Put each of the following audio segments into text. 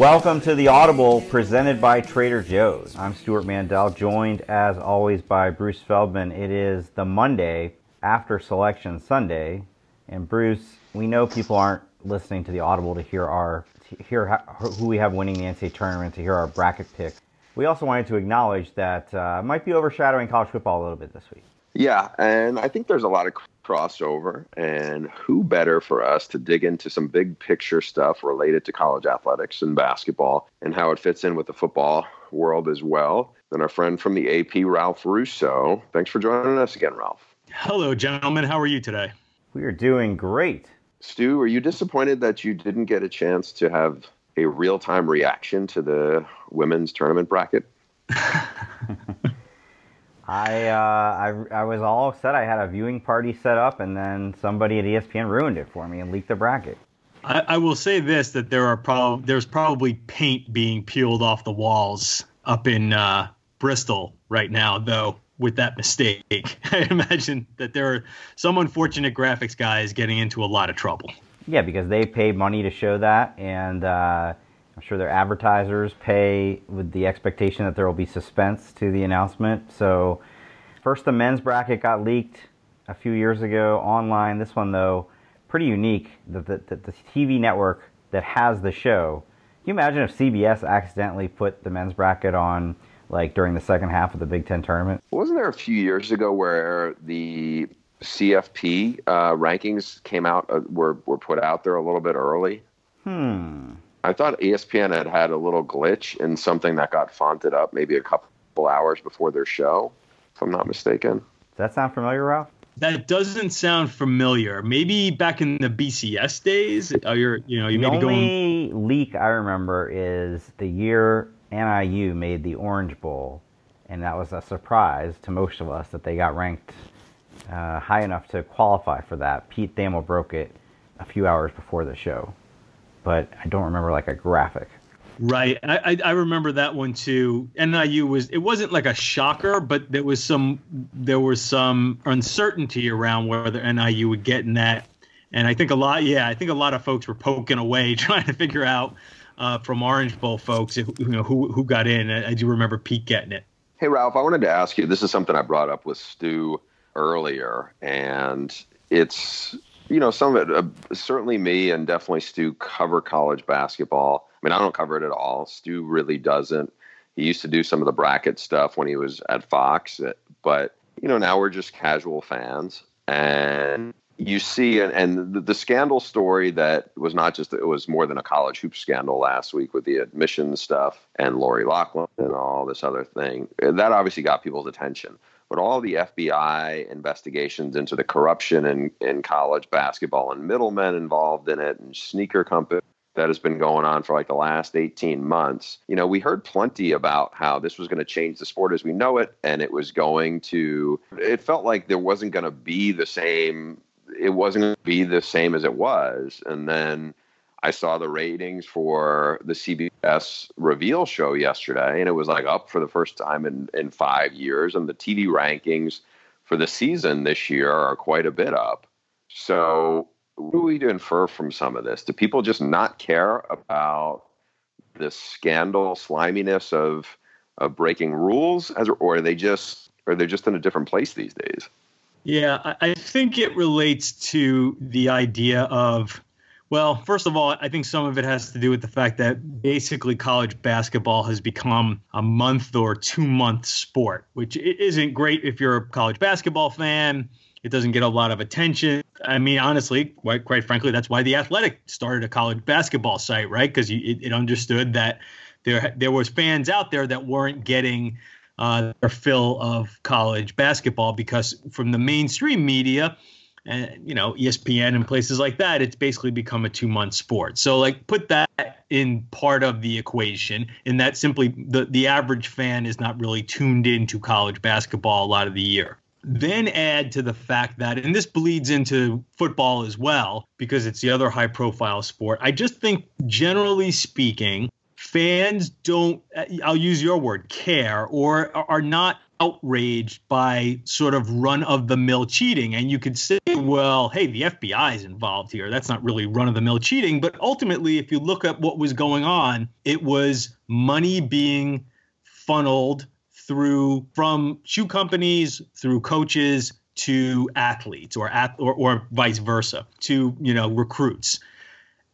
Welcome to the Audible presented by Trader Joe's. I'm Stewart Mandel, joined as always by Bruce Feldman. It is the Monday after Selection Sunday, and Bruce, we know people aren't listening to the Audible to hear our to hear who we have winning the NCAA tournament, to hear our bracket picks. We also wanted to acknowledge that uh, might be overshadowing college football a little bit this week. Yeah, and I think there's a lot of crossover, and who better for us to dig into some big picture stuff related to college athletics and basketball and how it fits in with the football world as well than our friend from the AP, Ralph Russo. Thanks for joining us again, Ralph. Hello, gentlemen. How are you today? We are doing great. Stu, are you disappointed that you didn't get a chance to have a real time reaction to the women's tournament bracket? I, uh, I I was all set. I had a viewing party set up, and then somebody at ESPN ruined it for me and leaked the bracket. I, I will say this: that there are prob- there's probably paint being peeled off the walls up in uh, Bristol right now, though. With that mistake, I imagine that there are some unfortunate graphics guys getting into a lot of trouble. Yeah, because they paid money to show that, and uh, I'm sure their advertisers pay with the expectation that there will be suspense to the announcement. So, first, the men's bracket got leaked a few years ago online. This one, though, pretty unique. The, the, the TV network that has the show. Can you imagine if CBS accidentally put the men's bracket on? Like during the second half of the Big Ten tournament, wasn't there a few years ago where the CFP uh, rankings came out uh, were were put out there a little bit early. Hmm. I thought ESPN had had a little glitch in something that got fonted up maybe a couple hours before their show, if I'm not mistaken. Does that sound familiar, Ralph? That doesn't sound familiar. Maybe back in the BCS days, uh, you're you know you the maybe only going... leak I remember is the year NIU made the Orange Bowl, and that was a surprise to most of us that they got ranked uh, high enough to qualify for that. Pete Thamel broke it a few hours before the show, but I don't remember like a graphic. Right, I, I remember that one too. NIU was it wasn't like a shocker, but there was some there was some uncertainty around whether NIU would get in that, and I think a lot yeah I think a lot of folks were poking away trying to figure out uh, from Orange Bowl folks you know who who got in. I, I do remember Pete getting it. Hey Ralph, I wanted to ask you. This is something I brought up with Stu earlier, and it's you know some of it. Uh, certainly me and definitely Stu cover college basketball. I mean, I don't cover it at all. Stu really doesn't. He used to do some of the bracket stuff when he was at Fox, uh, but you know now we're just casual fans, and you see and, and the, the, scandal story that was not just it was more than a college hoop scandal last week with the admission stuff and Lori Loughlin and all this other thing that obviously got people's attention but all the FBI investigations into the corruption in, in college basketball and middlemen involved in it and sneaker company that has been going on for like the last 18 months. You know, we heard plenty about how this was going to change the sport as we know it and it was going to it felt like there wasn't going to be the same it wasn't going to be the same as it was and then I saw the ratings for the CBS reveal show yesterday, and it was like up for the first time in, in five years. And the TV rankings for the season this year are quite a bit up. So, what do we infer from some of this? Do people just not care about the scandal sliminess of of breaking rules, as or are they just are they just in a different place these days? Yeah, I think it relates to the idea of well, first of all, I think some of it has to do with the fact that basically college basketball has become a month or two month sport, which isn't great if you're a college basketball fan. It doesn't get a lot of attention. I mean, honestly, quite, quite frankly, that's why the Athletic started a college basketball site, right? Because it, it understood that there there was fans out there that weren't getting uh, their fill of college basketball because from the mainstream media and you know ESPN and places like that, it's basically become a two month sport. So like put that in part of the equation, and that simply the the average fan is not really tuned into college basketball a lot of the year. Then add to the fact that, and this bleeds into football as well, because it's the other high profile sport. I just think, generally speaking, fans don't, I'll use your word, care or are not outraged by sort of run of the mill cheating. And you could say, well, hey, the FBI is involved here. That's not really run of the mill cheating. But ultimately, if you look at what was going on, it was money being funneled through from shoe companies, through coaches to athletes or, or, or vice versa to, you know, recruits.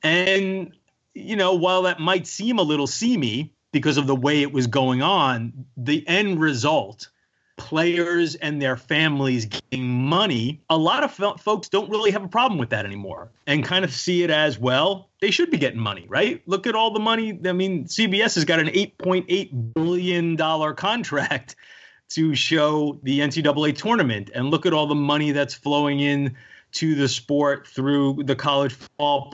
And, you know, while that might seem a little seamy, because of the way it was going on, the end result players and their families getting money, a lot of folks don't really have a problem with that anymore and kind of see it as well, they should be getting money, right? Look at all the money. I mean, CBS has got an $8.8 billion contract to show the NCAA tournament and look at all the money that's flowing in to the sport through the college football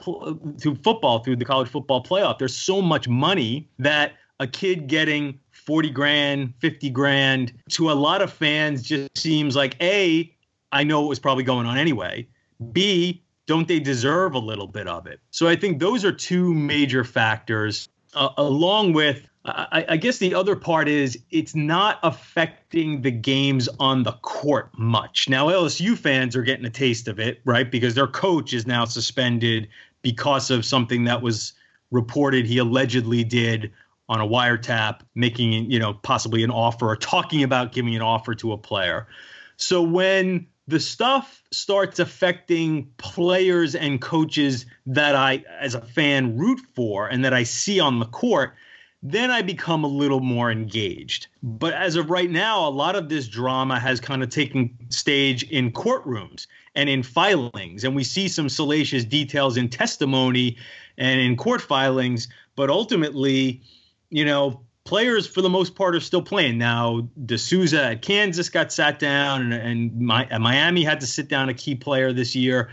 through football through the college football playoff there's so much money that a kid getting 40 grand, 50 grand to a lot of fans just seems like A, I know it was probably going on anyway. B, don't they deserve a little bit of it? So I think those are two major factors, uh, along with I, I, guess the other part is it's not affecting the games on the court much. Now, LSU fans are getting a taste of it, right? Because their coach is now suspended because of something that was reported he allegedly did on a wiretap, making you know possibly an offer or talking about giving an offer to a player. So when the stuff starts affecting players and coaches that I, as a fan, root for and that I see on the court, then I become a little more engaged. But as of right now, a lot of this drama has kind of taken stage in courtrooms and in filings. And we see some salacious details in testimony and in court filings. But ultimately, you know, players for the most part are still playing. Now, De Sousa at Kansas got sat down, and, and, my, uh, Miami had to sit down a key player this year.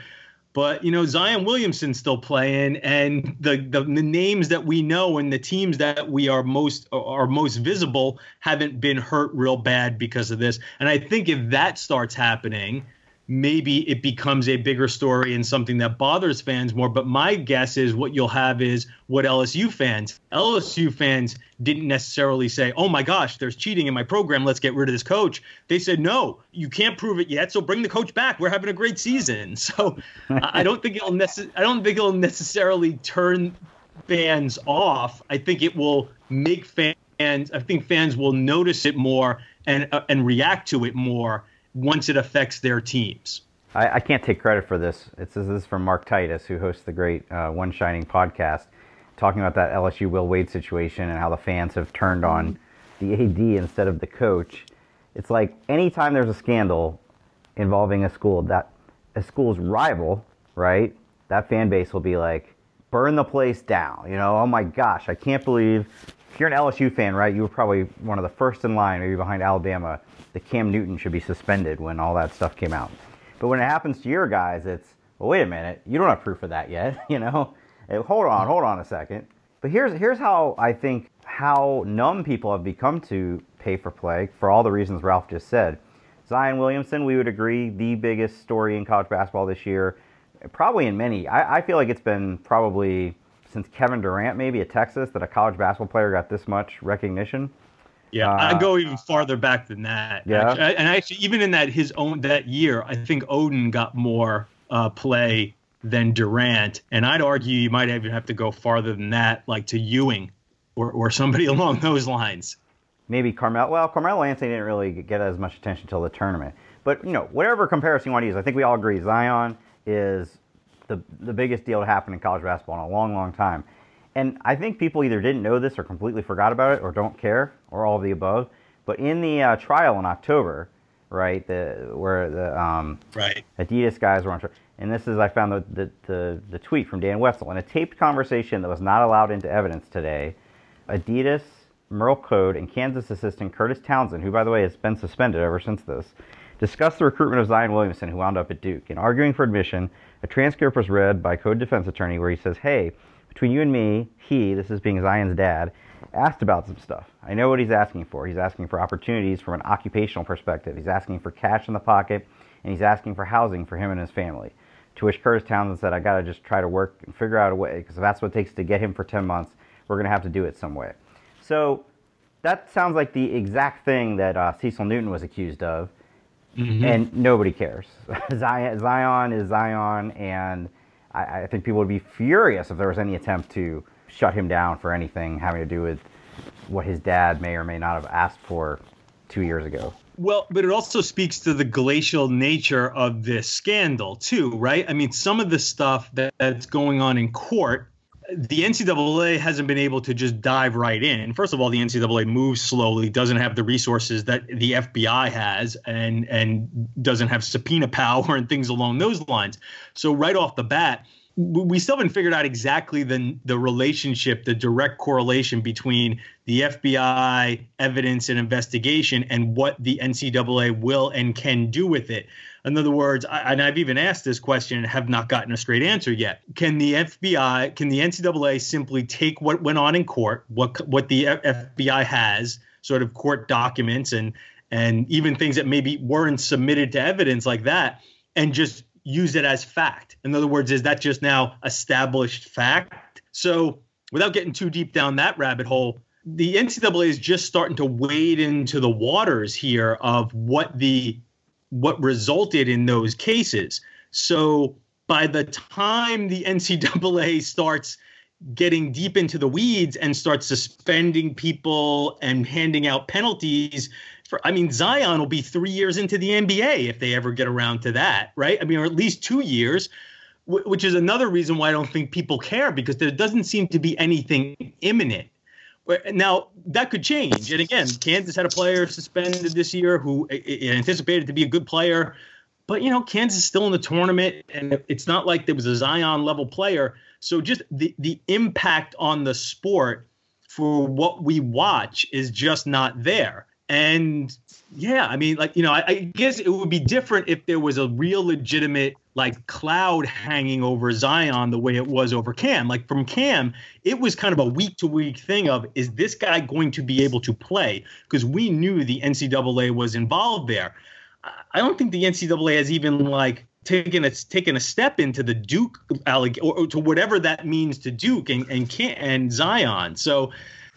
But you know, Zion Williamson's still playing, and the, the, the names that we know and the teams that we are most uh, are most visible haven't been hurt real bad because of this. And I think if that starts happening, maybe it becomes a bigger story and something that bothers fans more. But my guess is what you'll have is what LSU fans, LSU fans didn't necessarily say, oh my gosh, there's cheating in my program. Let's get rid of this coach. They said, no, you can't prove it yet. So bring the coach back. We're having a great season. So I don't think it'll necess- I don't think it'll necessarily turn fans off. I think it will make fans, I think fans will notice it more and, uh, and react to it more once it affects their teams. I, I can't take credit for this. It's, this is from Mark Titus, who hosts the great uh, One Shining podcast, talking about that LSU Will Wade situation and how the fans have turned on the AD instead of the coach. It's like anytime there's a scandal involving a school, that a school's rival, right? That fan base will be like, burn the place down. You know, oh my gosh, I can't believe. If you're an LSU fan, right, you were probably one of the first in line, maybe behind Alabama, that Cam Newton should be suspended when all that stuff came out. But when it happens to your guys, it's, well, wait a minute, you don't have proof of that yet, you know? Eh, hold on, hold on a second. But here's here's how I think how numb people have become to pay for play for all the reasons Ralph just said. Zion Williamson, we would agree, the biggest story in college basketball this year, probably in many. I, I feel like it's been probably since Kevin Durant, maybe at Texas, that a college basketball player got this much recognition. Yeah, uh, I go even farther back than that. Yeah, actually. and actually, even in that his own that year, I think Oden got more uh, play than Durant, and I'd argue you might even have to go farther than that, like to Ewing or or somebody along those lines. Maybe Carmelo. Well, Carmelo Anthony didn't really get as much attention until the tournament. But you know, whatever comparison you want to use, I think we all agree Zion is the the biggest deal to happen in college basketball in a long, long time. And I think people either didn't know this or completely forgot about it or don't care or all of the above. But in the uh, trial in October, right, the where the um, right. Adidas guys were on trial, and this is I found the, the, the, the tweet from Dan Wetzel in a taped conversation that was not allowed into evidence today. Adidas, Merl Code, and Kansas assistant Kurtis Townsend, who by the way has been suspended ever since this, discussed the recruitment of Zion Williamson, who wound up at Duke. In arguing for admission, a transcript was read by Code defense attorney where he says, "Hey." Between you and me, he, this is being Zion's dad, asked about some stuff. I know what he's asking for. He's asking for opportunities from an occupational perspective. He's asking for cash in the pocket, and he's asking for housing for him and his family. To which Kurtis Townsend said, I got to just try to work and figure out a way, because if that's what it takes to get him for 10 months, we're going to have to do it some way. So that sounds like the exact thing that uh, Cecil Newton was accused of, mm-hmm. and nobody cares. Zion, Zion is Zion, and I, I, think people would be furious if there was any attempt to shut him down for anything having to do with what his dad may or may not have asked for two years ago. Well, but it also speaks to the glacial nature of this scandal, too, right? I mean, some of the stuff that, that's going on in court the NCAA hasn't been able to just dive right in. First of all, the NCAA moves slowly, doesn't have the resources that the FBI has, and and doesn't have subpoena power and things along those lines. So right off the bat, we still haven't figured out exactly the the relationship, the direct correlation between the FBI evidence and investigation and what the NCAA will and can do with it. In other words, I, and I've even asked this question and have not gotten a straight answer yet. Can the FBI, can the NCAA simply take what went on in court, what what the FBI has, sort of court documents and and even things that maybe weren't submitted to evidence like that, and just use it as fact? In other words, is that just now established fact? So, without getting too deep down that rabbit hole, the NCAA is just starting to wade into the waters here of what the what resulted in those cases. So by the time the NCAA starts getting deep into the weeds and starts suspending people and handing out penalties for I mean Zion will be 3 years into the NBA if they ever get around to that, right? I mean or at least 2 years which is another reason why I don't think people care because there doesn't seem to be anything imminent. Now that could change, and again, Kansas had a player suspended this year who anticipated to be a good player, but you know Kansas is still in the tournament, and it's not like there was a Zion level player. So just the the impact on the sport for what we watch is just not there. And yeah, I mean, like you know, I, I guess it would be different if there was a real legitimate like cloud hanging over Zion the way it was over Cam. Like from Cam, it was kind of a week to week thing of is this guy going to be able to play? Because we knew the NCAA was involved there. I don't think the NCAA has even like taken a taken a step into the Duke alleg- or, or to whatever that means to Duke and and Cam, and Zion. So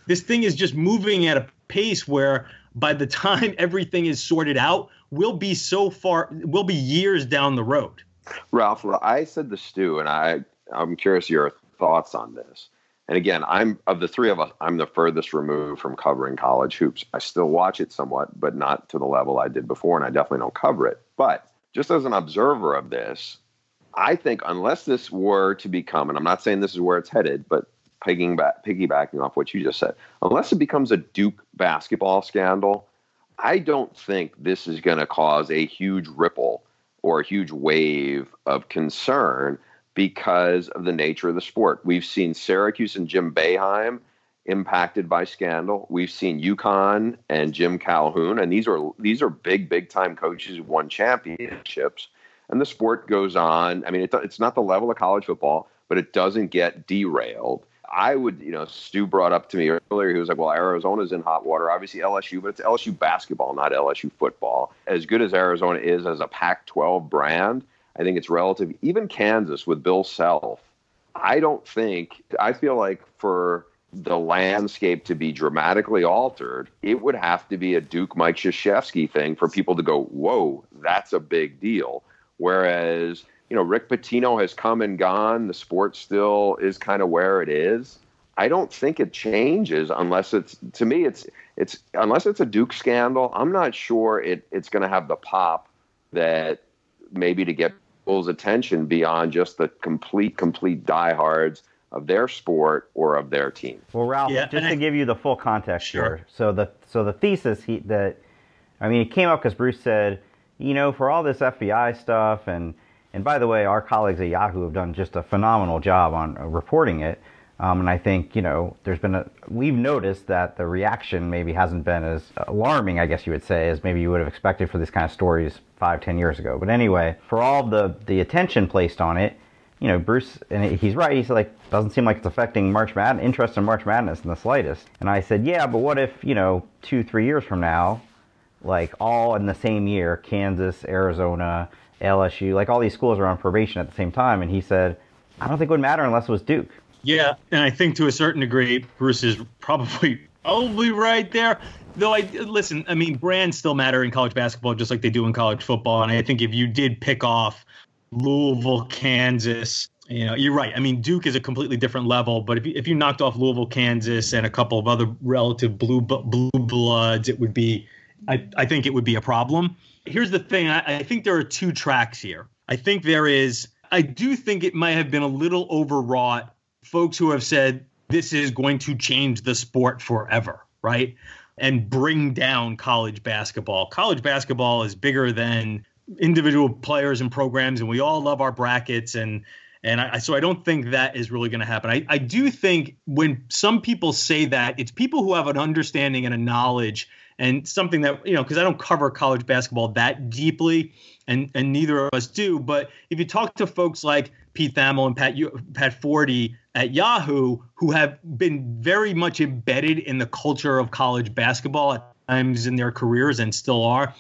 this thing is just moving at a pace where by the time everything is sorted out, we'll be so far, we'll be years down the road. Ralph, I said the Stu, and I I'm curious your thoughts on this. And again, I'm of the three of us, I'm the furthest removed from covering college hoops. I still watch it somewhat, but not to the level I did before, and I definitely don't cover it. But just as an observer of this, I think unless this were to become, and I'm not saying this is where it's headed, but piggybacking, piggybacking off what you just said, unless it becomes a Duke basketball scandal, I don't think this is going to cause a huge ripple or a huge wave of concern because of the nature of the sport. We've seen Syracuse and Jim Boeheim impacted by scandal. We've seen UConn and Jim Calhoun, and these are these are big, big time coaches who won championships. And the sport goes on. I mean, it, it's not the level of college football, but it doesn't get derailed. I would, you know, Stu brought up to me earlier. He was like, "Well, Arizona's in hot water. Obviously LSU, but it's LSU basketball, not LSU football. As good as Arizona is as a Pac-12 brand, I think it's relative. Even Kansas with Bill Self, I don't think. I feel like for the landscape to be dramatically altered, it would have to be a Duke Mike Krzyzewski thing for people to go, "Whoa, that's a big deal." Whereas you know, Rick Pitino has come and gone. The sport still is kind of where it is. I don't think it changes unless it's to me it's it's unless it's a Duke scandal. I'm not sure it it's going to have the pop that maybe to get people's attention beyond just the complete complete diehards of their sport or of their team. Well, Ralph, yeah, just to I, give you the full context sure. here. So the so the thesis he that I mean it came up because Bruce said, you know, for all this FBI stuff and and by the way, our colleagues at Yahoo have done just a phenomenal job on uh, reporting it. Um, and I think, you know, there's been a, we've noticed that the reaction maybe hasn't been as alarming, I guess you would say, as maybe you would have expected for these kind of stories five, ten years ago. But anyway, for all the, the attention placed on it, you know, Bruce, and he's right, he's like, doesn't seem like it's affecting March Madness, interest in March Madness in the slightest. And I said, yeah, but what if, you know, two, three years from now, like all in the same year, Kansas, Arizona, LSU, like all these schools are on probation at the same time. And he said, I don't think it would matter unless it was Duke. Yeah, and I think to a certain degree, Bruce is probably probably right there. Though I listen, I mean, brands still matter in college basketball just like they do in college football. And I think if you did pick off Louisville, Kansas, you know, you're right. I mean, Duke is a completely different level, but if you, if you knocked off Louisville, Kansas, and a couple of other relative blue blue bloods, it would be, I, I think it would be a problem. Here's the thing: I, I think there are two tracks here. I think there is. I do think it might have been a little overwrought. Folks who have said this is going to change the sport forever, right? and bring down college basketball. College basketball is bigger than individual players and programs, and we all love our brackets and and I, so I don't think that is really going to happen. I, I do think when some people say that, it's people who have an understanding and a knowledge and something that you know because I don't cover college basketball that deeply, and and neither of us do. But if you talk to folks like Pete Thamel and Pat Pat Forde at Yahoo, who have been very much embedded in the culture of college basketball at times in their careers and still are,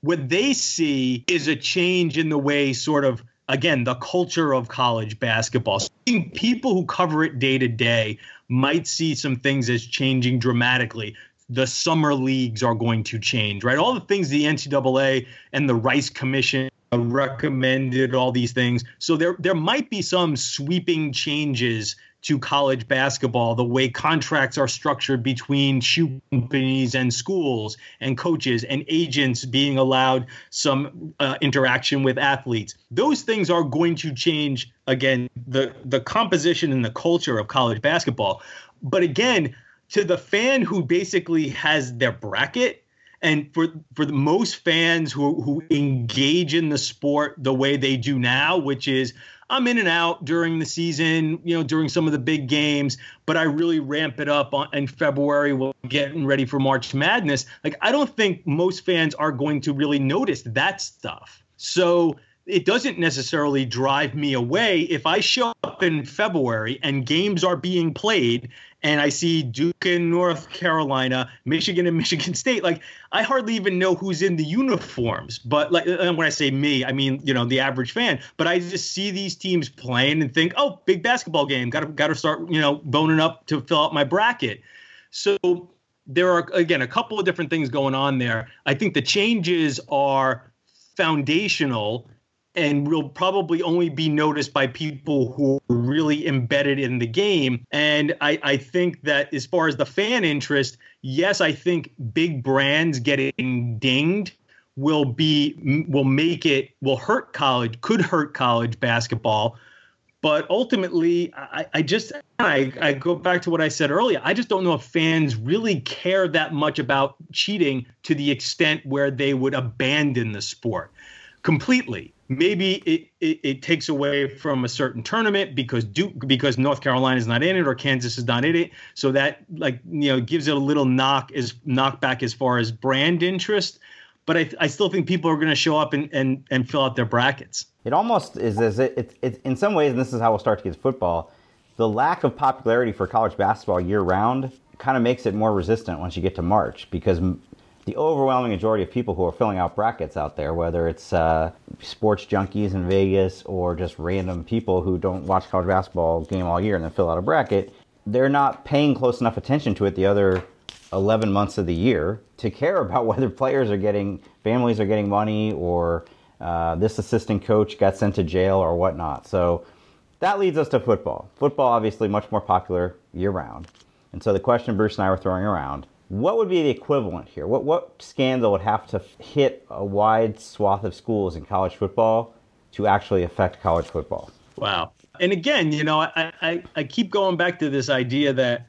what they see is a change in the way sort of again the culture of college basketball. So people who cover it day to day might see some things as changing dramatically the summer leagues are going to change, right? All the things the NCAA and the Rice Commission recommended, all these things. So there there might be some sweeping changes to college basketball, the way contracts are structured between shoe companies and schools and coaches and agents being allowed some uh, interaction with athletes. Those things are going to change again the the composition and the culture of college basketball. But again, to the fan who basically has their bracket and for for the most fans who who engage in the sport the way they do now which is I'm in and out during the season, you know, during some of the big games, but I really ramp it up on, in February while getting ready for March Madness. Like, I don't think most fans are going to really notice that stuff. So it doesn't necessarily drive me away if I show up in February and games are being played and I see Duke and North Carolina, Michigan and Michigan State. Like I hardly even know who's in the uniforms. But like when I say me, I mean you know the average fan. But I just see these teams playing and think, oh, big basketball game. Got to got to start you know boning up to fill out my bracket. So there are again a couple of different things going on there. I think the changes are foundational and will probably only be noticed by people who are really embedded in the game. And I, I think that as far as the fan interest, yes, I think big brands getting dinged will be will make it will hurt college could hurt college basketball. But ultimately I, I just I, I go back to what i said earlier. I just don't know if fans really care that much about cheating to the extent where they would abandon the sport completely maybe it, it, it, takes away from a certain tournament because Duke because North Carolina is not in it or Kansas is not in it. So that like you know gives it a little knock is knockback as far as brand interest. But I, I still think people are going to show up and, and, and fill out their brackets. It almost is as it, it, it in some ways, and this is how we'll start to get football. The lack of popularity for college basketball year round kind of makes it more resistant once you get to March because the overwhelming majority of people who are filling out brackets out there, whether it's uh, sports junkies in Vegas or just random people who don't watch college basketball game all year and then fill out a bracket, they're not paying close enough attention to it the other 11 months of the year to care about whether players are getting, families are getting money or uh, this assistant coach got sent to jail or whatnot. So that leads us to football. Football, obviously, much more popular year round. And so the question Bruce and I were throwing around what would be the equivalent here? What what scandal would have to hit a wide swath of schools in college football to actually affect college football? Wow. And again, you know, I, I, I keep going back to this idea that,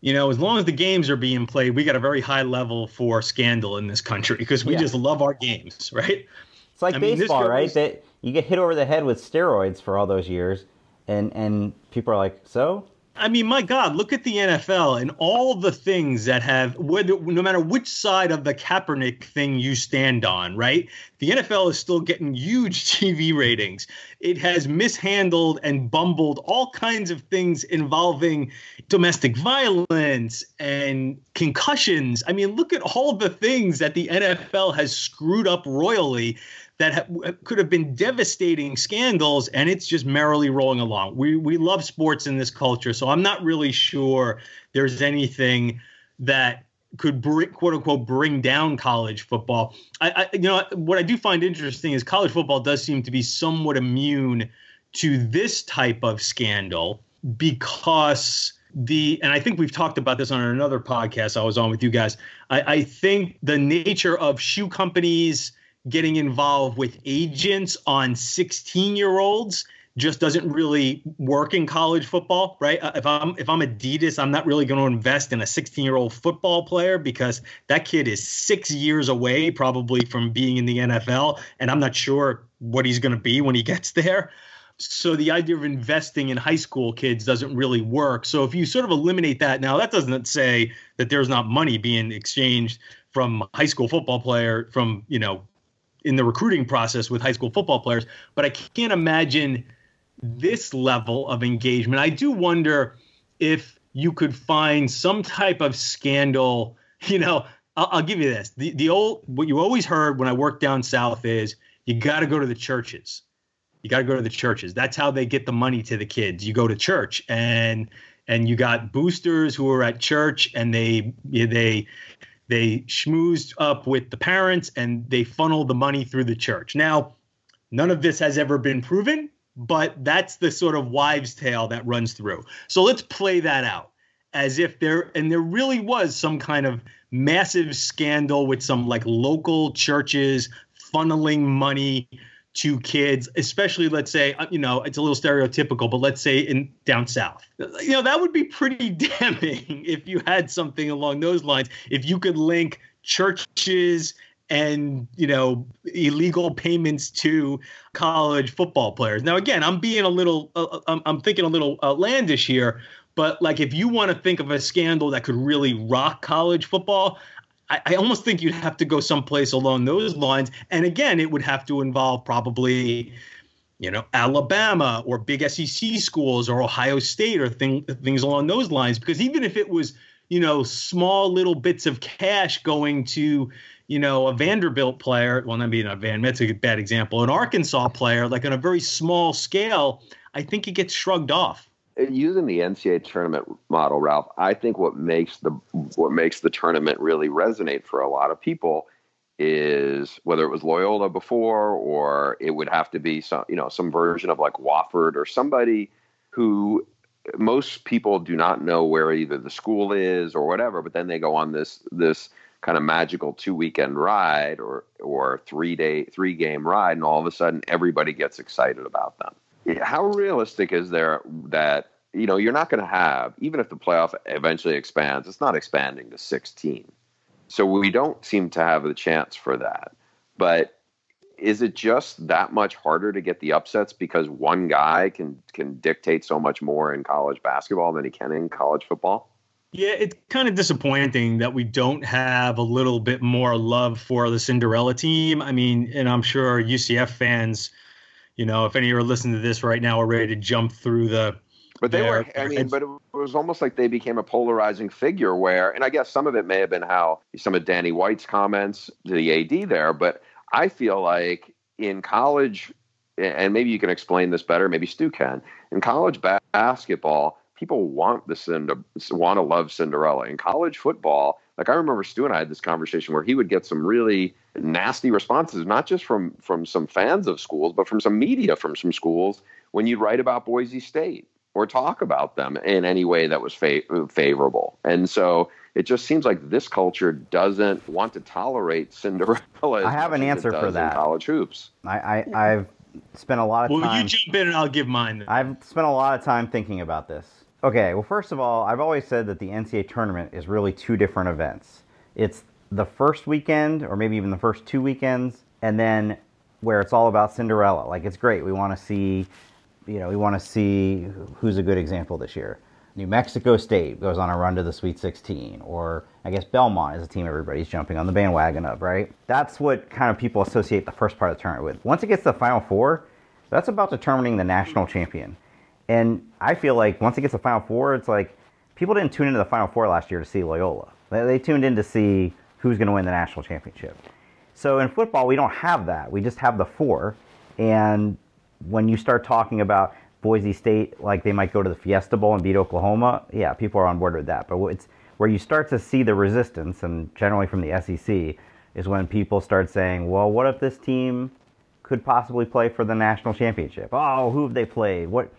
you know, as long as the games are being played, we got a very high level for scandal in this country because we yeah. just love our games, right? It's like I baseball, mean, right? That you get hit over the head with steroids for all those years, and and people are like, so I mean, my God, look at the NFL and all the things that have, whether no matter which side of the Kaepernick thing you stand on, right? The NFL is still getting huge TV ratings. It has mishandled and bumbled all kinds of things involving domestic violence and concussions. I mean, look at all the things that the NFL has screwed up royally that ha- could have been devastating scandals, and it's just merrily rolling along. We we love sports in this culture, so I'm not really sure there's anything that could quote unquote bring down college football. I, I, you know what I do find interesting is college football does seem to be somewhat immune to this type of scandal because the and I think we've talked about this on another podcast I was on with you guys. I, I think the nature of shoe companies getting involved with agents on 16 year olds just doesn't really work in college football, right? Uh, if I'm if I'm Adidas, I'm not really going to invest in a 16 year old football player because that kid is six years away probably from being in the NFL, and I'm not sure what he's going to be when he gets there. So the idea of investing in high school kids doesn't really work. So if you sort of eliminate that, now that doesn't say that there's not money being exchanged from high school football player from you know in the recruiting process with high school football players, but I can't imagine this level of engagement. I do wonder if you could find some type of scandal. You know, I'll, I'll give you this: the the old what you always heard when I worked down south is you got to go to the churches. You got to go to the churches. That's how they get the money to the kids. You go to church and and you got boosters who are at church and they they they schmoozed up with the parents and they funnel the money through the church. Now, none of this has ever been proven but that's the sort of wives' tale that runs through. So let's play that out as if there and there really was some kind of massive scandal with some like local churches funneling money to kids especially let's say uh, you know it's a little stereotypical but let's say in down south you know that would be pretty damning if you had something along those lines if you could link churches and you know illegal payments to college football players. Now, again, I'm being a little, uh, uh I'm, I'm, thinking a little outlandish here, but like if you want to think of a scandal that could really rock college football. I, almost think you'd have to go someplace along those lines. And again, it would have to involve probably, you know, Alabama or big SEC schools or Ohio State or thing, things along those lines. Because even if it was, you know, small little bits of cash going to, you know, a Vanderbilt player, well, not being a Van, that's a bad example, an Arkansas player, like on a very small scale, I think it gets shrugged off. Using the NCAA tournament model, Ralph, I think what makes the what makes the tournament really resonate for a lot of people is whether it was Loyola before or it would have to be some you know some version of like Wofford or somebody who most people do not know where either the school is or whatever, but then they go on this this kind of magical two weekend ride or or three day three game ride and all of a sudden everybody gets excited about them how realistic is there that you know you're not going to have even if the playoff eventually expands it's not expanding to 16 so we don't seem to have the chance for that. But is it just that much harder to get the upsets because one guy can can dictate so much more in college basketball than he can in college football? Yeah, it's kind of disappointing that we don't have a little bit more love for the Cinderella team. I mean, and I'm sure UCF fans, you know, if any of you are listening to this right now, are ready to jump through the. But they their, were, I mean, but it was almost like they became a polarizing figure where, and I guess some of it may have been how some of Danny White's comments to the AD there, but I feel like in college, and maybe you can explain this better, maybe Stu can, in college basketball, people want the Cinder, want to love Cinderella in college football. Like I remember Stu and I had this conversation where he would get some really nasty responses, not just from from some fans of schools, but from some media from some schools when you'd write about Boise State or talk about them in any way that was fa- favorable. And so it just seems like this culture doesn't want to tolerate Cinderella. I have an answer for that. college hoops. I, I have spent a lot of well, time. Well, you jump in and I'll give mine. I've spent a lot of time thinking about this. Okay, well, first of all, I've always said that the NCAA tournament is really two different events. It's the first weekend, or maybe even the first two weekends, and then where it's all about Cinderella. Like, it's great. We want to see, you know, we want to see who's a good example this year. New Mexico State goes on a run to the Sweet 16, or I guess Belmont is a team everybody's jumping on the bandwagon of, right? That's what kind of people associate the first part of the tournament with. Once it gets to the Final Four, that's about determining the national champion. And I feel like once it gets to the Final Four, it's like people didn't tune into the Final Four last year to see Loyola. They, they tuned in to see who's going to win the national championship. So in football, we don't have that. We just have the four. And when you start talking about Boise State, like they might go to the Fiesta Bowl and beat Oklahoma, yeah, people are on board with that. But it's Where you start to see the resistance, and generally from the SEC, is when people start saying, well, what if this team could possibly play for the national championship? Oh, who have they played? What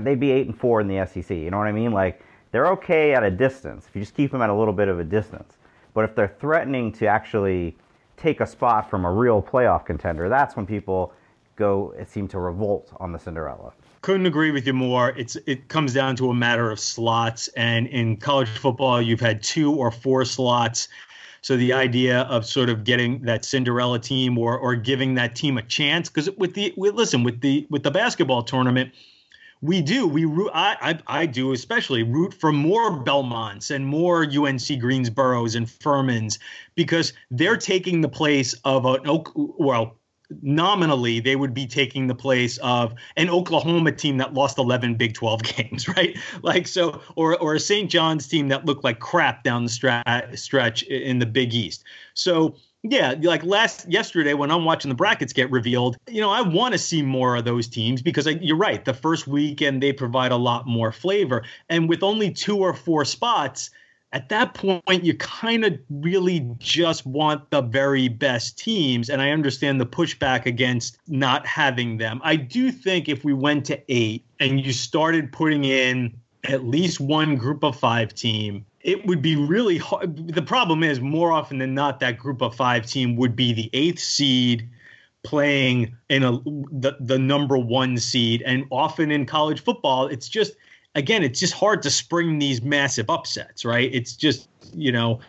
they'd be eight and four in the SEC. You know what I mean? Like they're okay at a distance if you just keep them at a little bit of a distance. But if they're threatening to actually take a spot from a real playoff contender, that's when people go seem to revolt on the Cinderella. Couldn't agree with you more. It's it comes down to a matter of slots, and in college football, you've had two or four slots. So the idea of sort of getting that Cinderella team or or giving that team a chance, because with the with, listen with the with the basketball tournament, we do we root I, I, I do especially root for more belmonts and more unc greensboros and furmans because they're taking the place of an oak well nominally they would be taking the place of an Oklahoma team that lost 11 Big 12 games, right? Like so or or a St. John's team that looked like crap down the stra- stretch in the Big East. So yeah, like last yesterday when I'm watching the brackets get revealed, you know, I want to see more of those teams because I, you're right. The first weekend they provide a lot more flavor, and with only two or four spots, at that point you kind of really just want the very best teams and i understand the pushback against not having them i do think if we went to eight and you started putting in at least one group of five team it would be really hard the problem is more often than not that group of five team would be the eighth seed playing in a the, the number one seed and often in college football it's just again, it's just hard to spring these massive upsets, right? It's just, you know,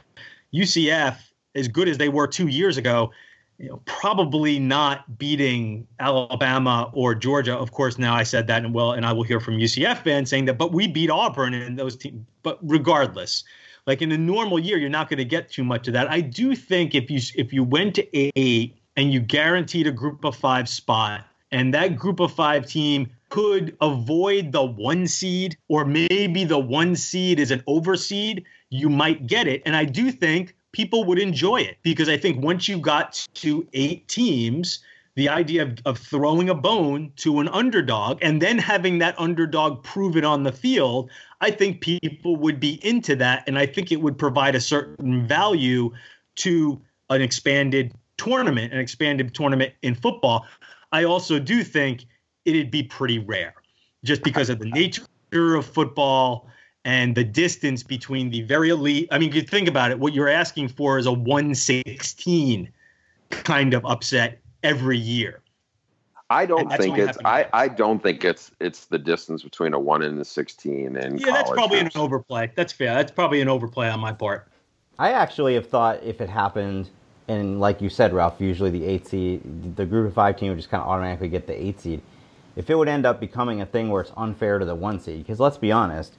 UCF, as good as they were two years ago, you know, probably not beating Alabama or Georgia. Of course, now I said that, and well, and I will hear from UCF fans saying that, but we beat Auburn and those teams. But regardless, like in a normal year, you're not going to get too much of that. I do think if you if you went to eight and you guaranteed a group of five spot, and that group of five team could avoid the one seed, or maybe the one seed is an overseed, you might get it. And I do think people would enjoy it because I think once you got to eight teams, the idea of, of throwing a bone to an underdog and then having that underdog prove it on the field, I think people would be into that. And I think it would provide a certain value to an expanded tournament, an expanded tournament in football. I also do think it'd be pretty rare just because of the nature of football and the distance between the very elite. I mean, you think about it, what you're asking for is a 116 kind of upset every year. I don't think it's I, I don't think it's it's the distance between a one and a sixteen and yeah that's probably an overplay that's fair that's probably an overplay on my part. I actually have thought if it happened and like you said Ralph usually the eight seed the group of five team would just kind of automatically get the eight seed if it would end up becoming a thing where it's unfair to the one seed, because let's be honest,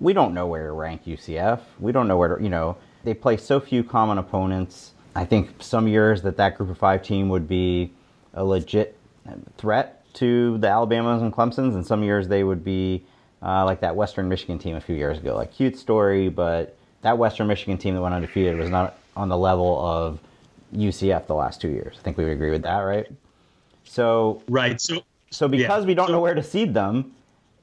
we don't know where to rank UCF. We don't know where to, you know, they play so few common opponents. I think some years that that group of five team would be a legit threat to the Alabamas and Clemsons, and some years they would be uh, like that Western Michigan team a few years ago. Like cute story, but that Western Michigan team that went undefeated was not on the level of UCF the last two years. I think we would agree with that, right? So right. So so because yeah. we don't so, know where to seed them,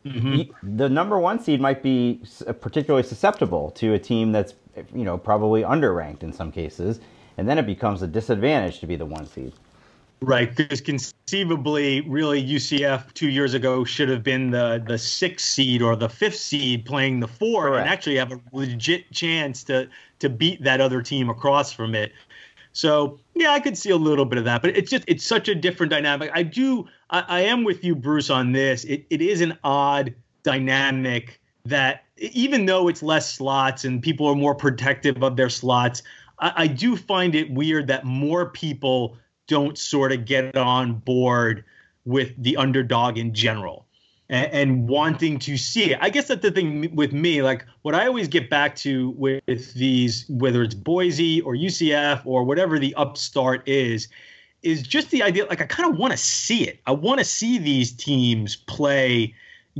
mm-hmm. the number one seed might be particularly susceptible to a team that's you know probably underranked in some cases, and then it becomes a disadvantage to be the one seed. Right, because conceivably, really, UCF two years ago should have been the the sixth seed or the fifth seed playing the four, Correct. and actually have a legit chance to to beat that other team across from it. So yeah, I could see a little bit of that, but it's just it's such a different dynamic. I do I, I am with you, Bruce, on this. It it is an odd dynamic that even though it's less slots and people are more protective of their slots, I, I do find it weird that more people don't sort of get on board with the underdog in general and, and, wanting to see it. I guess that's the thing with me. Like what I always get back to with these, whether it's Boise or UCF or whatever the upstart is, is just the idea. Like I kind of want to see it. I want to see these teams play,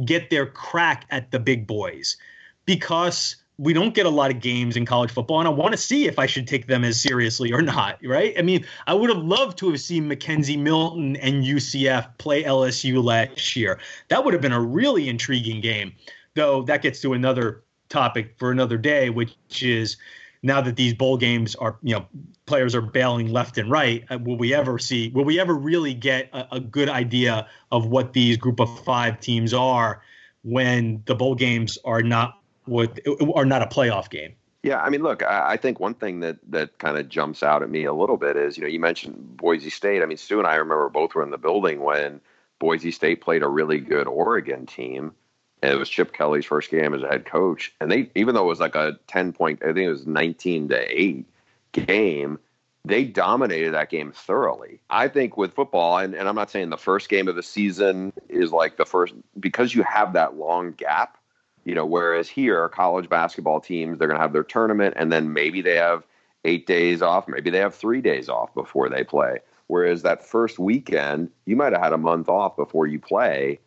get their crack at the big boys, because we don't get a lot of games in college football, and I want to see if I should take them as seriously or not. Right? I mean, I would have loved to have seen McKenzie Milton and UCF play LSU last year. That would have been a really intriguing game. Though that gets to another topic for another day, which is now that these bowl games are, you know, players are bailing left and right, uh, will we ever see, will we ever really get a, a good idea of what these group of five teams are when the bowl games are not what are not a playoff game? Yeah, I mean, look, I, I think one thing that that kind of jumps out at me a little bit is, you know, you mentioned Boise State. I mean, Stu and I remember both were in the building when Boise State played a really good Oregon team. And it was Chip Kelly's first game as a head coach, and they even though it was like a ten point, I think it was nineteen to eight game, they dominated that game thoroughly. I think with football, and, and I'm not saying the first game of the season is like the first because you have that long gap you know, whereas here, college basketball teams, they're going to have their tournament and then maybe they have eight days off, maybe they have three days off before they play. Whereas that first weekend, you might have had a month off before you play.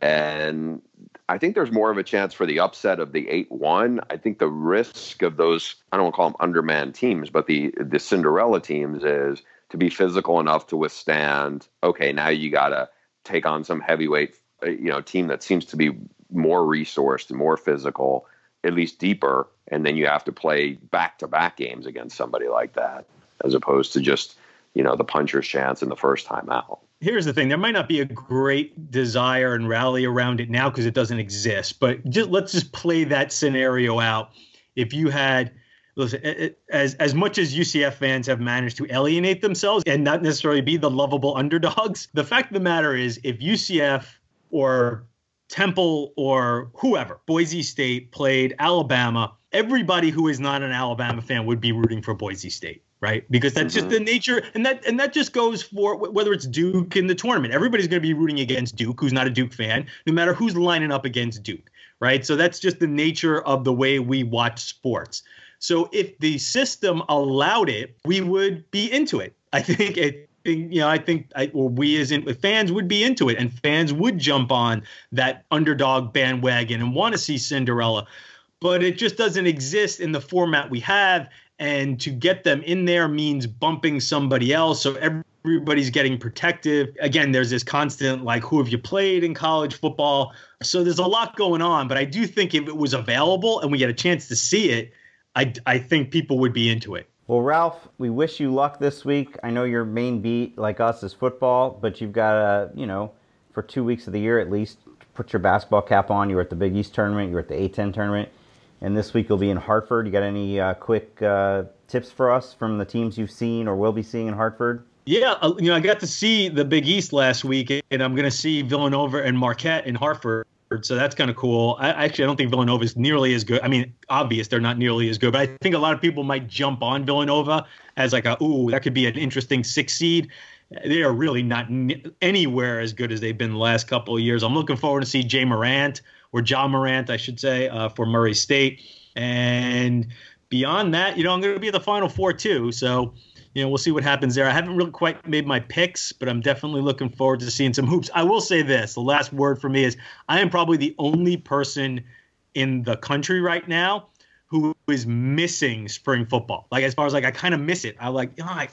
And I think there's more of a chance for the upset of the 8 1. I think the risk of those, I don't want to call them undermanned teams, but the, the Cinderella teams is to be physical enough to withstand, okay, now you got to take on some heavyweight, you know, team that seems to be more resourced, more physical, at least deeper, and then you have to play back to back games against somebody like that, as opposed to just you know the puncher's chance in the first time out. Here's the thing: there might not be a great desire and rally around it now because it doesn't exist. But just let's just play that scenario out. If you had listen, as as much as UCF fans have managed to alienate themselves and not necessarily be the lovable underdogs, the fact of the matter is, if UCF or Temple or whoever, Boise State played Alabama, everybody who is not an Alabama fan would be rooting for Boise State, right? Because that's mm-hmm. just the nature, and that and that just goes for whether it's Duke in the tournament. Everybody's going to be rooting against Duke, who's not a Duke fan, no matter who's lining up against Duke, right? So that's just the nature of the way we watch sports. So if the system allowed it, we would be into it. I think it, you know, I think I, we as in, fans would be into it, and fans would jump on that underdog bandwagon and want to see Cinderella, but it just doesn't exist in the format we have. And to get them in there means bumping somebody else, so everybody's getting protective. Again, there's this constant like, who have you played in college football? So there's a lot going on, but I do think if it was available and we get a chance to see it, I I think people would be into it. Well, Ralph, we wish you luck this week. I know your main beat, like us, is football, but you've got to, you know, for two weeks of the year at least, put your basketball cap on. You were at the Big East tournament, you were at the A10 tournament, and this week you'll be in Hartford. You got any uh, quick uh, tips for us from the teams you've seen or will be seeing in Hartford? Yeah, uh, you know, I got to see the Big East last week, and I'm going to see Villanova and Marquette in Hartford so that's kind of cool. I actually I don't think Villanova is nearly as good. I mean, obvious they're not nearly as good, but I think a lot of people might jump on Villanova as like a ooh that could be an interesting six seed. They are really not anywhere as good as they've been the last couple of years. I'm looking forward to see Jay Morant or Ja Morant, I should say, uh, for Murray State. And beyond that, you know, I'm going to be at the Final Four too. So you know, we'll see what happens there. I haven't really quite made my picks, but I'm definitely looking forward to seeing some hoops. I will say this the last word for me is I am probably the only person in the country right now who is missing spring football. Like as far as like I kind of miss it. I like, you know, I,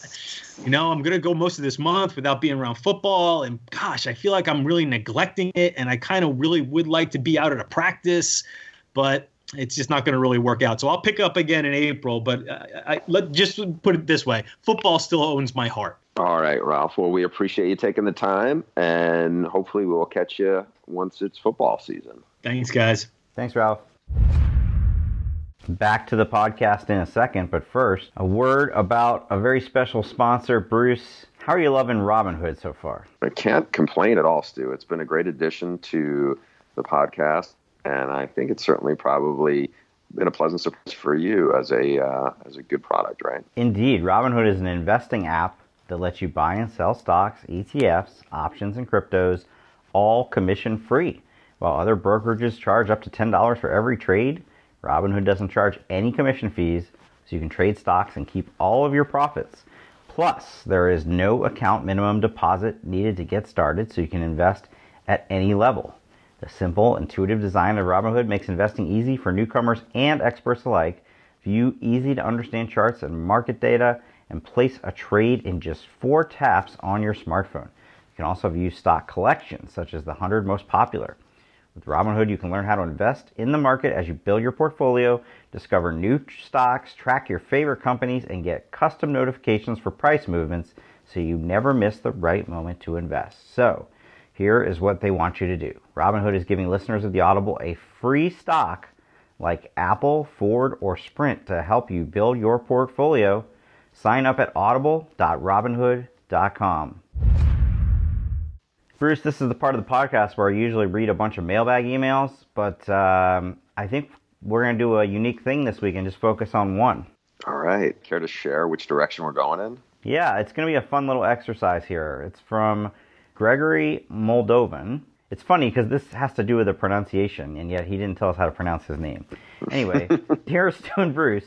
you know, I'm gonna go most of this month without being around football, and gosh, I feel like I'm really neglecting it, and I kind of really would like to be out at a practice, but it's just not going to really work out. So I'll pick up again in April. But uh, I, I, let just put it this way: football still owns my heart. All right, Ralph. Well, we appreciate you taking the time, and hopefully we'll catch you once it's football season. Thanks, guys. Thanks, Ralph. Back to the podcast in a second, but first, a word about a very special sponsor, Bruce. How are you loving Robinhood so far? I can't complain at all, Stu. It's been a great addition to the podcast and I think it's certainly probably been a pleasant surprise for you as a uh, as a good product, right? Indeed, Robinhood is an investing app that lets you buy and sell stocks, ETFs, options, and cryptos, all commission free. While other brokerages charge up to ten dollars for every trade, Robinhood doesn't charge any commission fees, so you can trade stocks and keep all of your profits. Plus, there is no account minimum deposit needed to get started, so you can invest at any level. The simple, intuitive design of Robinhood makes investing easy for newcomers and experts alike. View easy to understand charts and market data and place a trade in just four taps on your smartphone. You can also view stock collections, such as the 100 most popular. With Robinhood, you can learn how to invest in the market as you build your portfolio, discover new stocks, track your favorite companies, and get custom notifications for price movements so you never miss the right moment to invest. So, here is what they want you to do. Robinhood is giving listeners of the Audible a free stock like Apple, Ford, or Sprint to help you build your portfolio. Sign up at audible.robinhood.com. Bruce, this is the part of the podcast where I usually read a bunch of mailbag emails, but um, I think we're going to do a unique thing this week and just focus on one. All right. Care to share which direction we're going in? Yeah, it's going to be a fun little exercise here. It's from Gregory Moldovan. It's funny because this has to do with the pronunciation, and yet he didn't tell us how to pronounce his name. Anyway, here's Stone Bruce.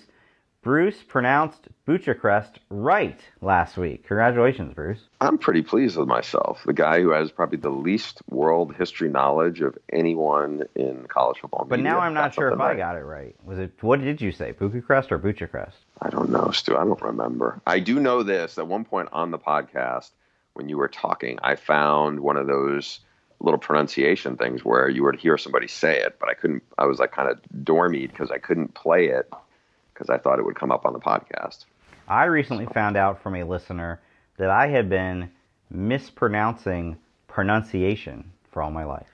Bruce pronounced Bucharest right last week. Congratulations, Bruce. I'm pretty pleased with myself. The guy who has probably the least world history knowledge of anyone in college football. But media now I'm not sure if right. I got it right. Was it what did you say? Bucharest or Bucharest? I don't know, Stu. I don't remember. I do know this. At one point on the podcast, when you were talking, I found one of those little pronunciation things where you would hear somebody say it, but I couldn't. I was like kind of dormied because I couldn't play it because I thought it would come up on the podcast. I recently found out from a listener that I had been mispronouncing pronunciation for all my life.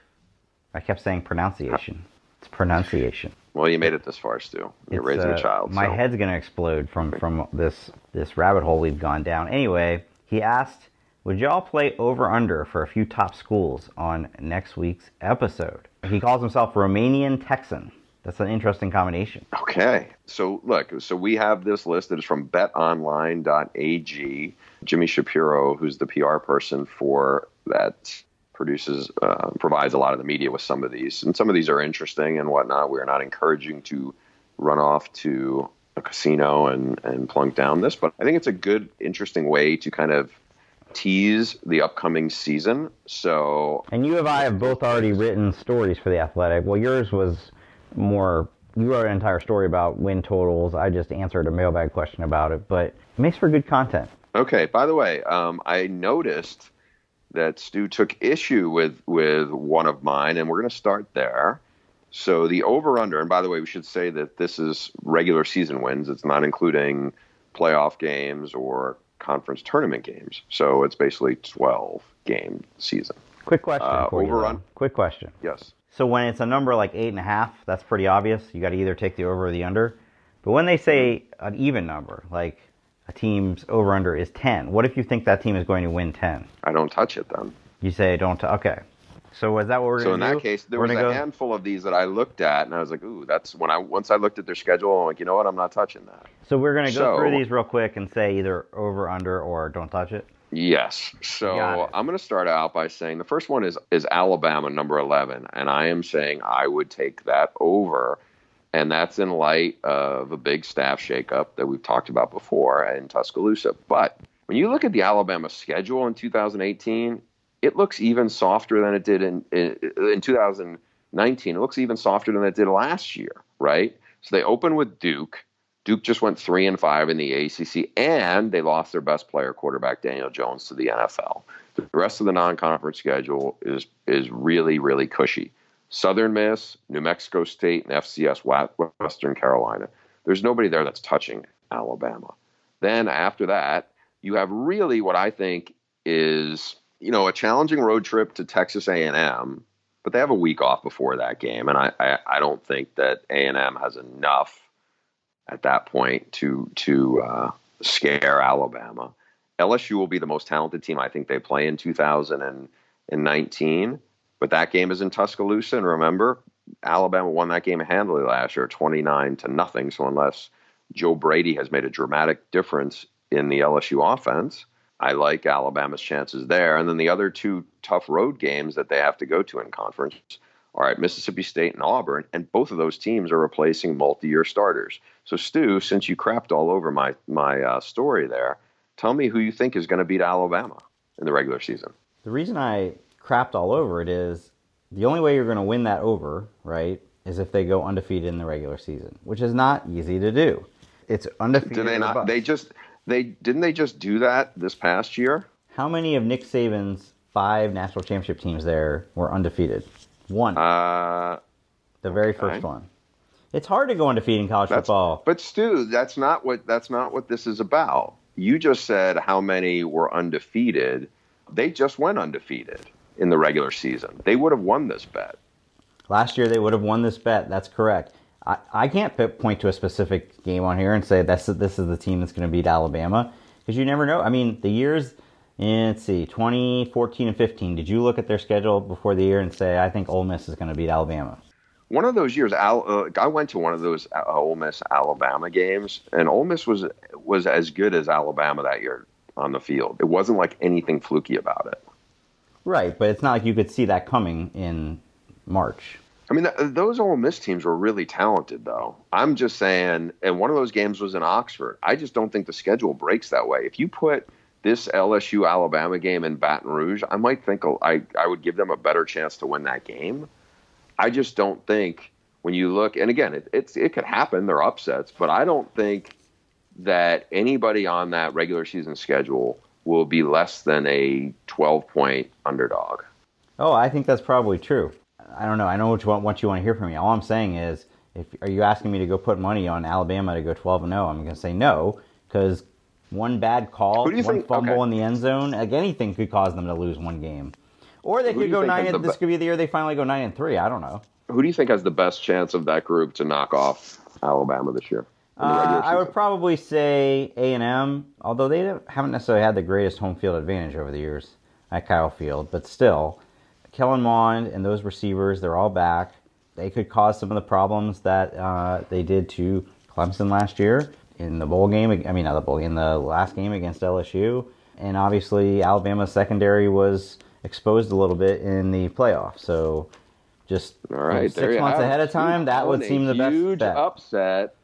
I kept saying pronunciation. It's pronunciation. Well, you made it this far, Stu. You're It's, raising uh, a child. My so. head's gonna explode from from this this rabbit hole we've gone down. Anyway, he asked, "Would y'all play over under for a few top schools on next week's episode?" He calls himself Romanian Texan. That's an interesting combination. Okay. So look, so we have this list that is from betonline.ag. Jimmy Shapiro, who's the PR person for that produces uh, provides a lot of the media with some of these, and some of these are interesting and whatnot. We're not encouraging to run off to a casino and and plunk down this, but I think it's a good, interesting way to kind of tease the upcoming season. So And you and I have both already written stories for the Athletic. Well, yours was more. You wrote an entire story about win totals. I just answered a mailbag question about it, but it makes for good content. Okay. By the way, um, I noticed that Stu took issue with with one of mine, and we're going to start there. So the over under, and by the way, we should say that this is regular season wins. It's not including playoff games or conference tournament games. So it's basically twelve game season. Quick question Uh, for you. overrun? though. Quick question. Yes. So when it's a number like eight and a half, that's pretty obvious. You got to either take the over or the under. But when they say an even number, like a team's over under is ten, what if you think that team is going to win ten? I don't touch it then. You say don't. T- okay. So is that what we're So going in to do? that case, there We're was a go- handful of these that I looked at, and I was like, "Ooh, that's when I once I looked at their schedule, I'm like, you know what, I'm not touching that." So we're going to go So- through these real quick and say either over, under, or don't touch it. Yes. So. I'm going to start out by saying the first one is is Alabama number 11 and I am saying I would take that over and that's in light of a big staff shakeup that we've talked about before in Tuscaloosa. But when you look at the Alabama schedule in 2018, it looks even softer than it did in in, in 2019. It looks even softer than it did last year, right? So they open with Duke. Duke just went three and five in the ACC, and they lost their best player, quarterback Daniel Jones, to the NFL. The rest of the non-conference schedule is is really really cushy. Southern Miss, New Mexico State, and FCS Western Carolina. There's nobody there that's touching Alabama. Then after that, you have really what I think is you know a challenging road trip to Texas A&M, but they have a week off before that game, and I I, I don't think that A&M has enough at that point to to uh, scare Alabama. LSU will be the most talented team I think they play in 2019, but that game is in Tuscaloosa, and remember, Alabama won that game handily last year, 29 to nothing. So unless Joe Brady has made a dramatic difference in the LSU offense, I like Alabama's chances there. And then the other two tough road games that they have to go to in conference are at Mississippi State and Auburn, and both of those teams are replacing multi-year starters. So Stu, since you crapped all over my my uh, story there, tell me who you think is going to beat Alabama in the regular season. The reason I crapped all over it is the only way you're going to win that over, right, is if they go undefeated in the regular season, which is not easy to do. It's undefeated. Did they not? bust. They just they didn't they just do that this past year? How many of Nick Saban's five national championship teams there were undefeated? One. Uh, the very okay. first one. It's hard to go undefeated in college That's- football. but Stu, that's not what that's not what this is about. You just said how many were undefeated. They just went undefeated in the regular season. They would have won this bet. Last year they would have won this bet. That's correct. I, I can't point to a specific game on here and say that's this is the team that's going to beat Alabama because you never know. I mean, the years. Eh, Let's see, 2014 and 15. Did you look at their schedule before the year and say, I think Ole Miss is going to beat Alabama? One of those years, Al, uh, I went to one of those uh, Ole Miss Alabama games, and Ole Miss was was as good as Alabama that year on the field. It wasn't like anything fluky about it. Right, but it's not like you could see that coming in March. I mean, th- those Ole Miss teams were really talented, though. I'm just saying, and one of those games was in Oxford. I just don't think the schedule breaks that way. If you put this LSU Alabama game in Baton Rouge, I might think I, I would give them a better chance to win that game. I just don't think when you look, and again, it, it's it could happen. They're upsets, but I don't think that anybody on that regular season schedule will be less than a 12 point underdog. Oh, I think that's probably true. I don't know. I know what you want, what you want to hear from me. All I'm saying is, if are you asking me to go put money on Alabama to go 12 and 0? I'm going to say no because one bad call, Who do you one think- fumble okay. in the end zone, like anything could cause them to lose one game. Or they Who could go nine. And, this be- could be the year they finally go nine and three. I don't know. Who do you think has the best chance of that group to knock off Alabama this year? in the regular Uh, I would probably say A and M, although they haven't necessarily had the greatest home field advantage over the years at Kyle Field, but still, Kellen Mond and those receivers, they're all back. They could cause some of the problems that uh, they did to Clemson last year in the bowl game. I mean, not the bowl, in the last game against LSU, and obviously Alabama's secondary was exposed a little bit in the playoff. So, just All right, six months ahead of time, Stu that would seem the best huge bet. upset.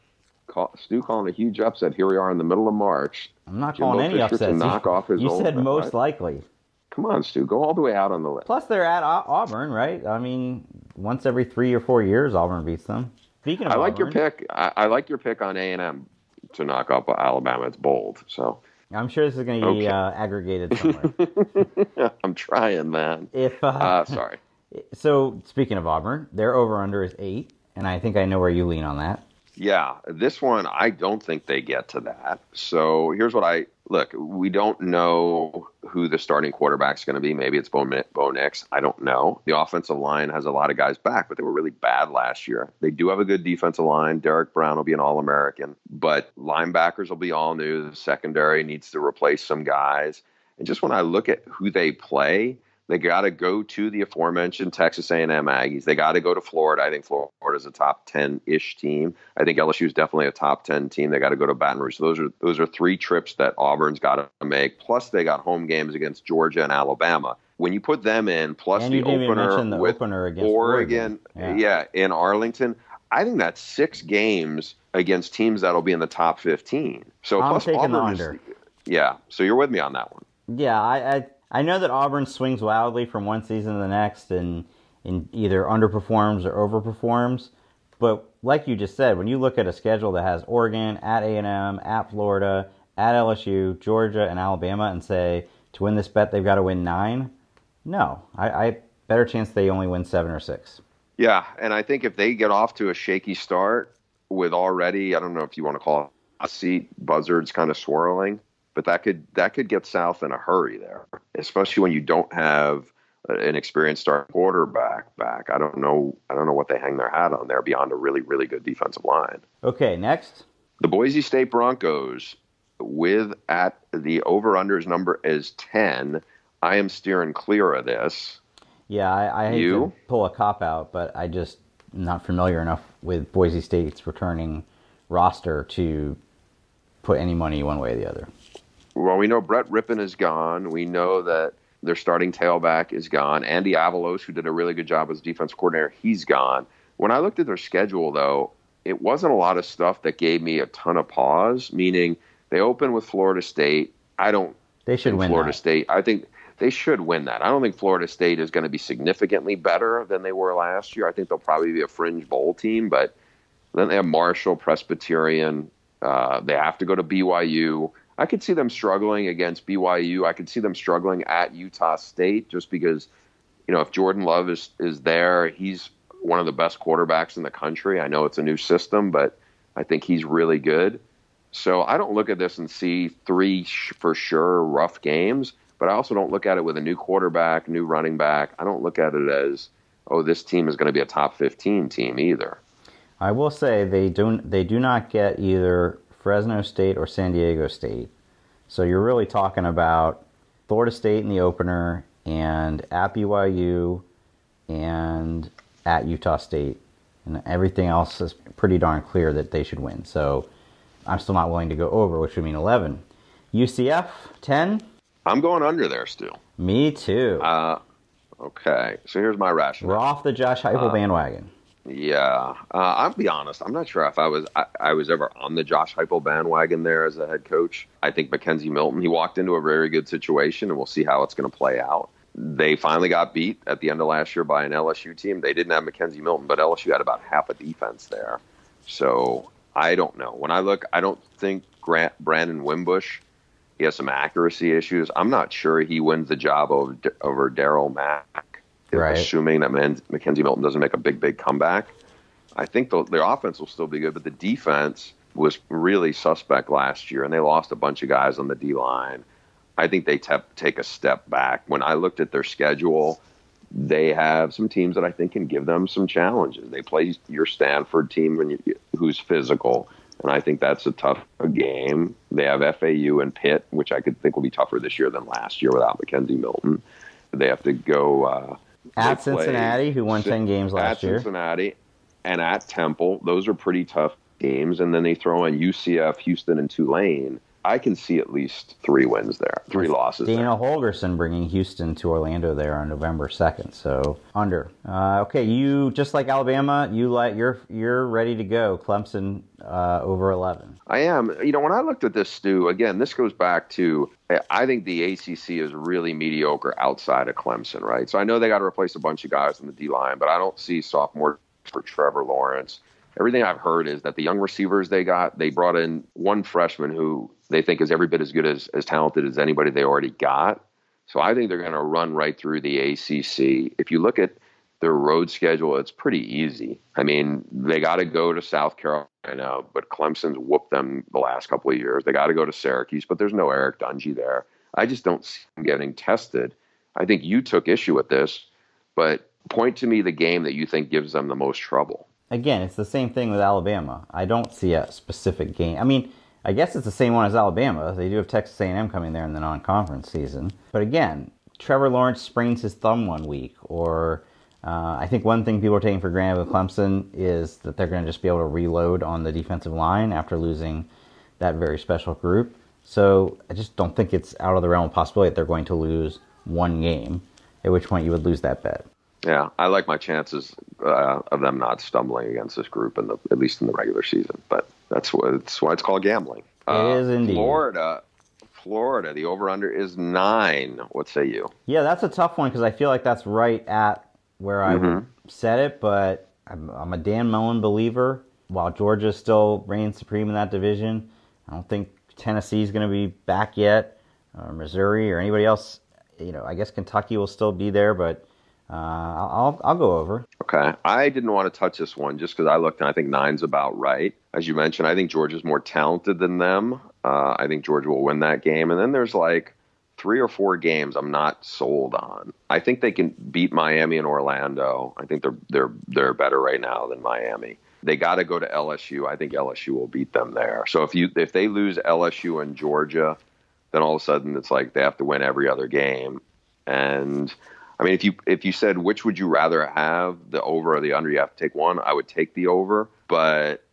Call, Stu calling a huge upset. Here we are in the middle of March. I'm not Jimbo calling any Fisher upsets. knock you off his you said most right? likely. Come on, Stu, go all the way out on the list. Plus, they're at Auburn, right? I mean, once every three or four years, Auburn beats them. Speaking of I like your pick. I, I like your pick on A and M to knock off Alabama. It's bold. So I'm sure this is going to be Okay. uh, aggregated somewhere. I'm trying, man. if uh, Uh, sorry. so, speaking of Auburn, their over under is eight, and I think I know where you lean on that. Yeah, this one I don't think they get to that. So here's what I look. We don't know who the starting quarterback's going to be. Maybe it's Bo, Bo Nix. I don't know. The offensive line has a lot of guys back, but they were really bad last year. They do have a good defensive line. Derrick Brown will be an All American, but linebackers will be all new. The secondary needs to replace some guys. And just when I look at who they play, they got to go to the aforementioned Texas A&M Aggies. They got to go to Florida. I think Florida's a top 10-ish team. I think LSU is definitely a top 10 team. They got to go to Baton Rouge. So those are those are three trips that Auburn's got to make. Plus they got home games against Georgia and Alabama. When you put them in, plus and the you didn't even opener the with opener against Oregon, Oregon. yeah. in Arlington, I think that's six games against teams that'll be in the top 15. So I'm plus Auburn is- yeah. So you're with me on that one. Yeah, I, I I know that Auburn swings wildly from one season to the next, and and either underperforms or overperforms. But like you just said, when you look at a schedule that has Oregon at A and M, at Florida, at LSU, Georgia, and Alabama, and say to win this bet they've got to win nine, no, I, I better chance they only win seven or six. Yeah, and I think if they get off to a shaky start with already, I don't know if you want to call it a seat buzzards kind of swirling, but that could that could get south in a hurry there, especially when you don't have an experienced starting quarterback back. I don't know. I don't know what they hang their hat on there beyond a really really good defensive line. Okay, next. The Boise State Broncos with at the over unders number is ten. I am steering clear of this. Yeah, I, I hate You? to pull a cop out, but I just am not familiar enough with Boise State's returning roster to put any money one way or the other. Well, we know Brett Rypien is gone. We know that their starting tailback is gone. Andy Avalos, who did a really good job as defense coordinator, he's gone. When I looked at their schedule, though, it wasn't a lot of stuff that gave me a ton of pause. Meaning, they open with Florida State. I don't They should win Florida that. State. I think they should win that. I don't think Florida State is going to be significantly better than they were last year. I think they'll probably be a fringe bowl team, but then they have Marshall, Presbyterian. Uh, they have to go to BYU. I could see them struggling against BYU. I could see them struggling at Utah State just because you know, if Jordan Love is is there, he's one of the best quarterbacks in the country. I know it's a new system, but I think he's really good. So I don't look at this and see three sh- for sure rough games, but I also don't look at it with a new quarterback, new running back. I don't look at it as, oh, this team is going to be a top 15 team either. I will say they don't they do not get either Fresno State or San Diego State. So you're really talking about Florida State in the opener and at BYU and at Utah State. And everything else is pretty darn clear that they should win. So I'm still not willing to go over, which would mean 11. UCF, 10? I'm going under there still. Me too. Uh, okay, so here's my rationale. We're off the Josh Heupel uh, bandwagon. Yeah, uh, I'll be honest. I'm not sure if I was I, I, was ever on the Josh Heupel bandwagon there as a head coach. I think McKenzie Milton he walked into a very good situation, and we'll see how it's going to play out. They finally got beat at the end of last year by an LSU team. They didn't have McKenzie Milton, but LSU had about half a defense there. So I don't know. When I look, I don't think Grant Brandon Wimbush. He has some accuracy issues. I'm not sure he wins the job over over Darriel Mack right. assuming that McKenzie Milton doesn't make a big, big comeback. I think the, their offense will still be good, but the defense was really suspect last year, and they lost a bunch of guys on the D line. I think they te- take a step back. When I looked at their schedule, they have some teams that I think can give them some challenges. They play your Stanford team you, who's physical, and I think that's a tough game. They have FAU and Pitt, which I could think will be tougher this year than last year without McKenzie Milton. They have to go uh, at Cincinnati, who won ten games last year. At Cincinnati and at Temple, those are pretty tough games. And then they throw in UCF, Houston, and Tulane. I can see at least three wins there, three losses. Dana there. Holgorsen bringing Houston to Orlando there on November second, so under. Uh, okay, you just like Alabama, you like you're you're ready to go. Clemson uh, over eleven. I am. You know, when I looked at this, Stu, again, this goes back to I think the ACC is really mediocre outside of Clemson, right? So I know they got to replace a bunch of guys in the D line, but I don't see sophomore for Trevor Lawrence. Everything I've heard is that the young receivers they got, they brought in one freshman who they think is every bit as good as, as talented as anybody they already got. So I think they're going to run right through the ACC. If you look at their road schedule, it's pretty easy. I mean, they got to go to South Carolina, but Clemson's whooped them the last couple of years. They got to go to Syracuse, but there's no Eric Dungey there. I just don't see them getting tested. I think you took issue with this, but point to me the game that you think gives them the most trouble. Again, it's the same thing with Alabama. I don't see a specific game. I mean, I guess it's the same one as Alabama. They do have Texas A&M coming there in the non-conference season. But again, Trevor Lawrence sprains his thumb one week, or uh, I think one thing people are taking for granted with Clemson is that they're going to just be able to reload on the defensive line after losing that very special group. So I just don't think it's out of the realm of possibility that they're going to lose one game, at which point you would lose that bet. Yeah, I like my chances uh, of them not stumbling against this group in the at least in the regular season. But that's what it's why it's called gambling. It uh, is indeed. Florida, Florida, the over under is nine. What say you? Yeah, that's a tough one because I feel like that's right at where I mm-hmm. said it, but I'm, I'm, a Dan Mullen believer. While Georgia still reigns supreme in that division, I don't think Tennessee is going to be back yet, or Missouri, or anybody else. You know, I guess Kentucky will still be there, but uh, I'll I'll go over. Okay, I didn't want to touch this one just because I looked and I think nine's about right. As you mentioned, I think Georgia's more talented than them. Uh, I think Georgia will win that game, and then there's like three or four games I'm not sold on. I think they can beat Miami and Orlando. I think they're they're they're better right now than Miami. They got to go to LSU. I think LSU will beat them there. So if you if they lose LSU and Georgia, then all of a sudden it's like they have to win every other game. And I mean, if you if you said which would you rather have, the over or the under, you have to take one. I would take the over, but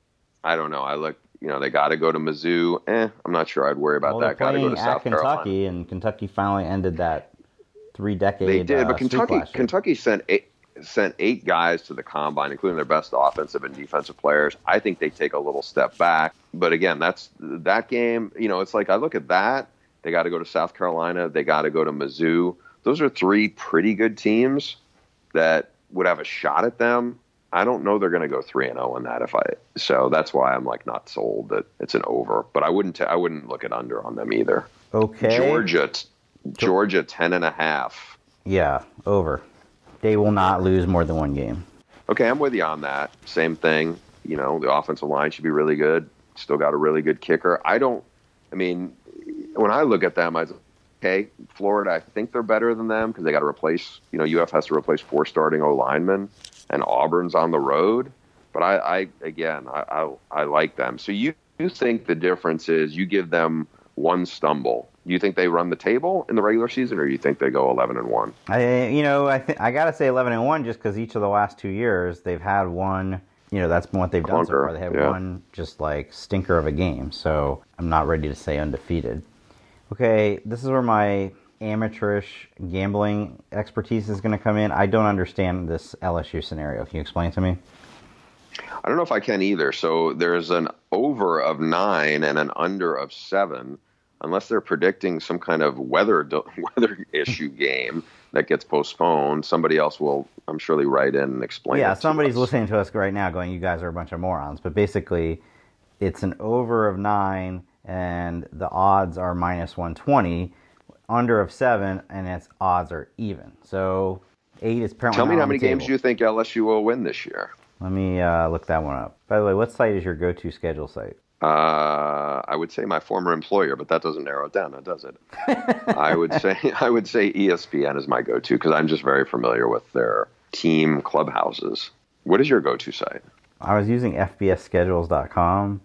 I don't know. I look you know, they got to go to Mizzou. Eh, I'm not sure I'd worry about well, that. Got to go to South Kentucky, Carolina. and Kentucky finally ended that three decade. They did, uh, but Kentucky Kentucky sent eight sent eight guys to the combine, including their best offensive and defensive players. I think they take a little step back, but again, that's that game. You know, it's like I look at that. They got to go to South Carolina. They got to go to Mizzou. Those are three pretty good teams that would have a shot at them. I don't know they're going to go three and zero oh in that. If I so that's why I'm like not sold that it's an over. But I wouldn't t- I wouldn't look at under on them either. Okay. Georgia, t- Georgia ten and a half. Yeah, over. They will not lose more than one game. Okay, I'm with you on that. Same thing. You know, the offensive line should be really good. Still got a really good kicker. I don't. I mean, when I look at them, I okay, Florida. I think they're better than them because they got to replace. You know, UF has to replace four starting O linemen, and Auburn's on the road. But I, I again, I, I, I like them. So you, you think the difference is you give them one stumble. Do you think they run the table in the regular season, or you think they go eleven and one? I, you know, I think I gotta say eleven and one just because each of the last two years they've had one. You know, that's been what they've done so far. They have yeah. one just like stinker of a game. So I'm not ready to say undefeated. Okay, this is where my amateurish gambling expertise is going to come in. I don't understand this LSU scenario. Can you explain to me? I don't know if I can either. So there's an over of nine and an under of seven, unless they're predicting some kind of weather weather issue game that gets postponed. Somebody else will, I'm surely, write in and explain. yeah, somebody's us. listening to us right now going, you guys are a bunch of morons. But basically, it's an over of nine, and the odds are minus 120, under of seven, and its odds are even. So eight is apparently Tell me how many games you think LSU will win this year. Let me uh, look that one up. By the way, what site is your go to schedule site? Uh, I would say my former employer, but that doesn't narrow it down, now does it? I would say I would say ESPN is my go-to because I'm just very familiar with their team clubhouses. What is your go-to site? I was using FBSschedules.com,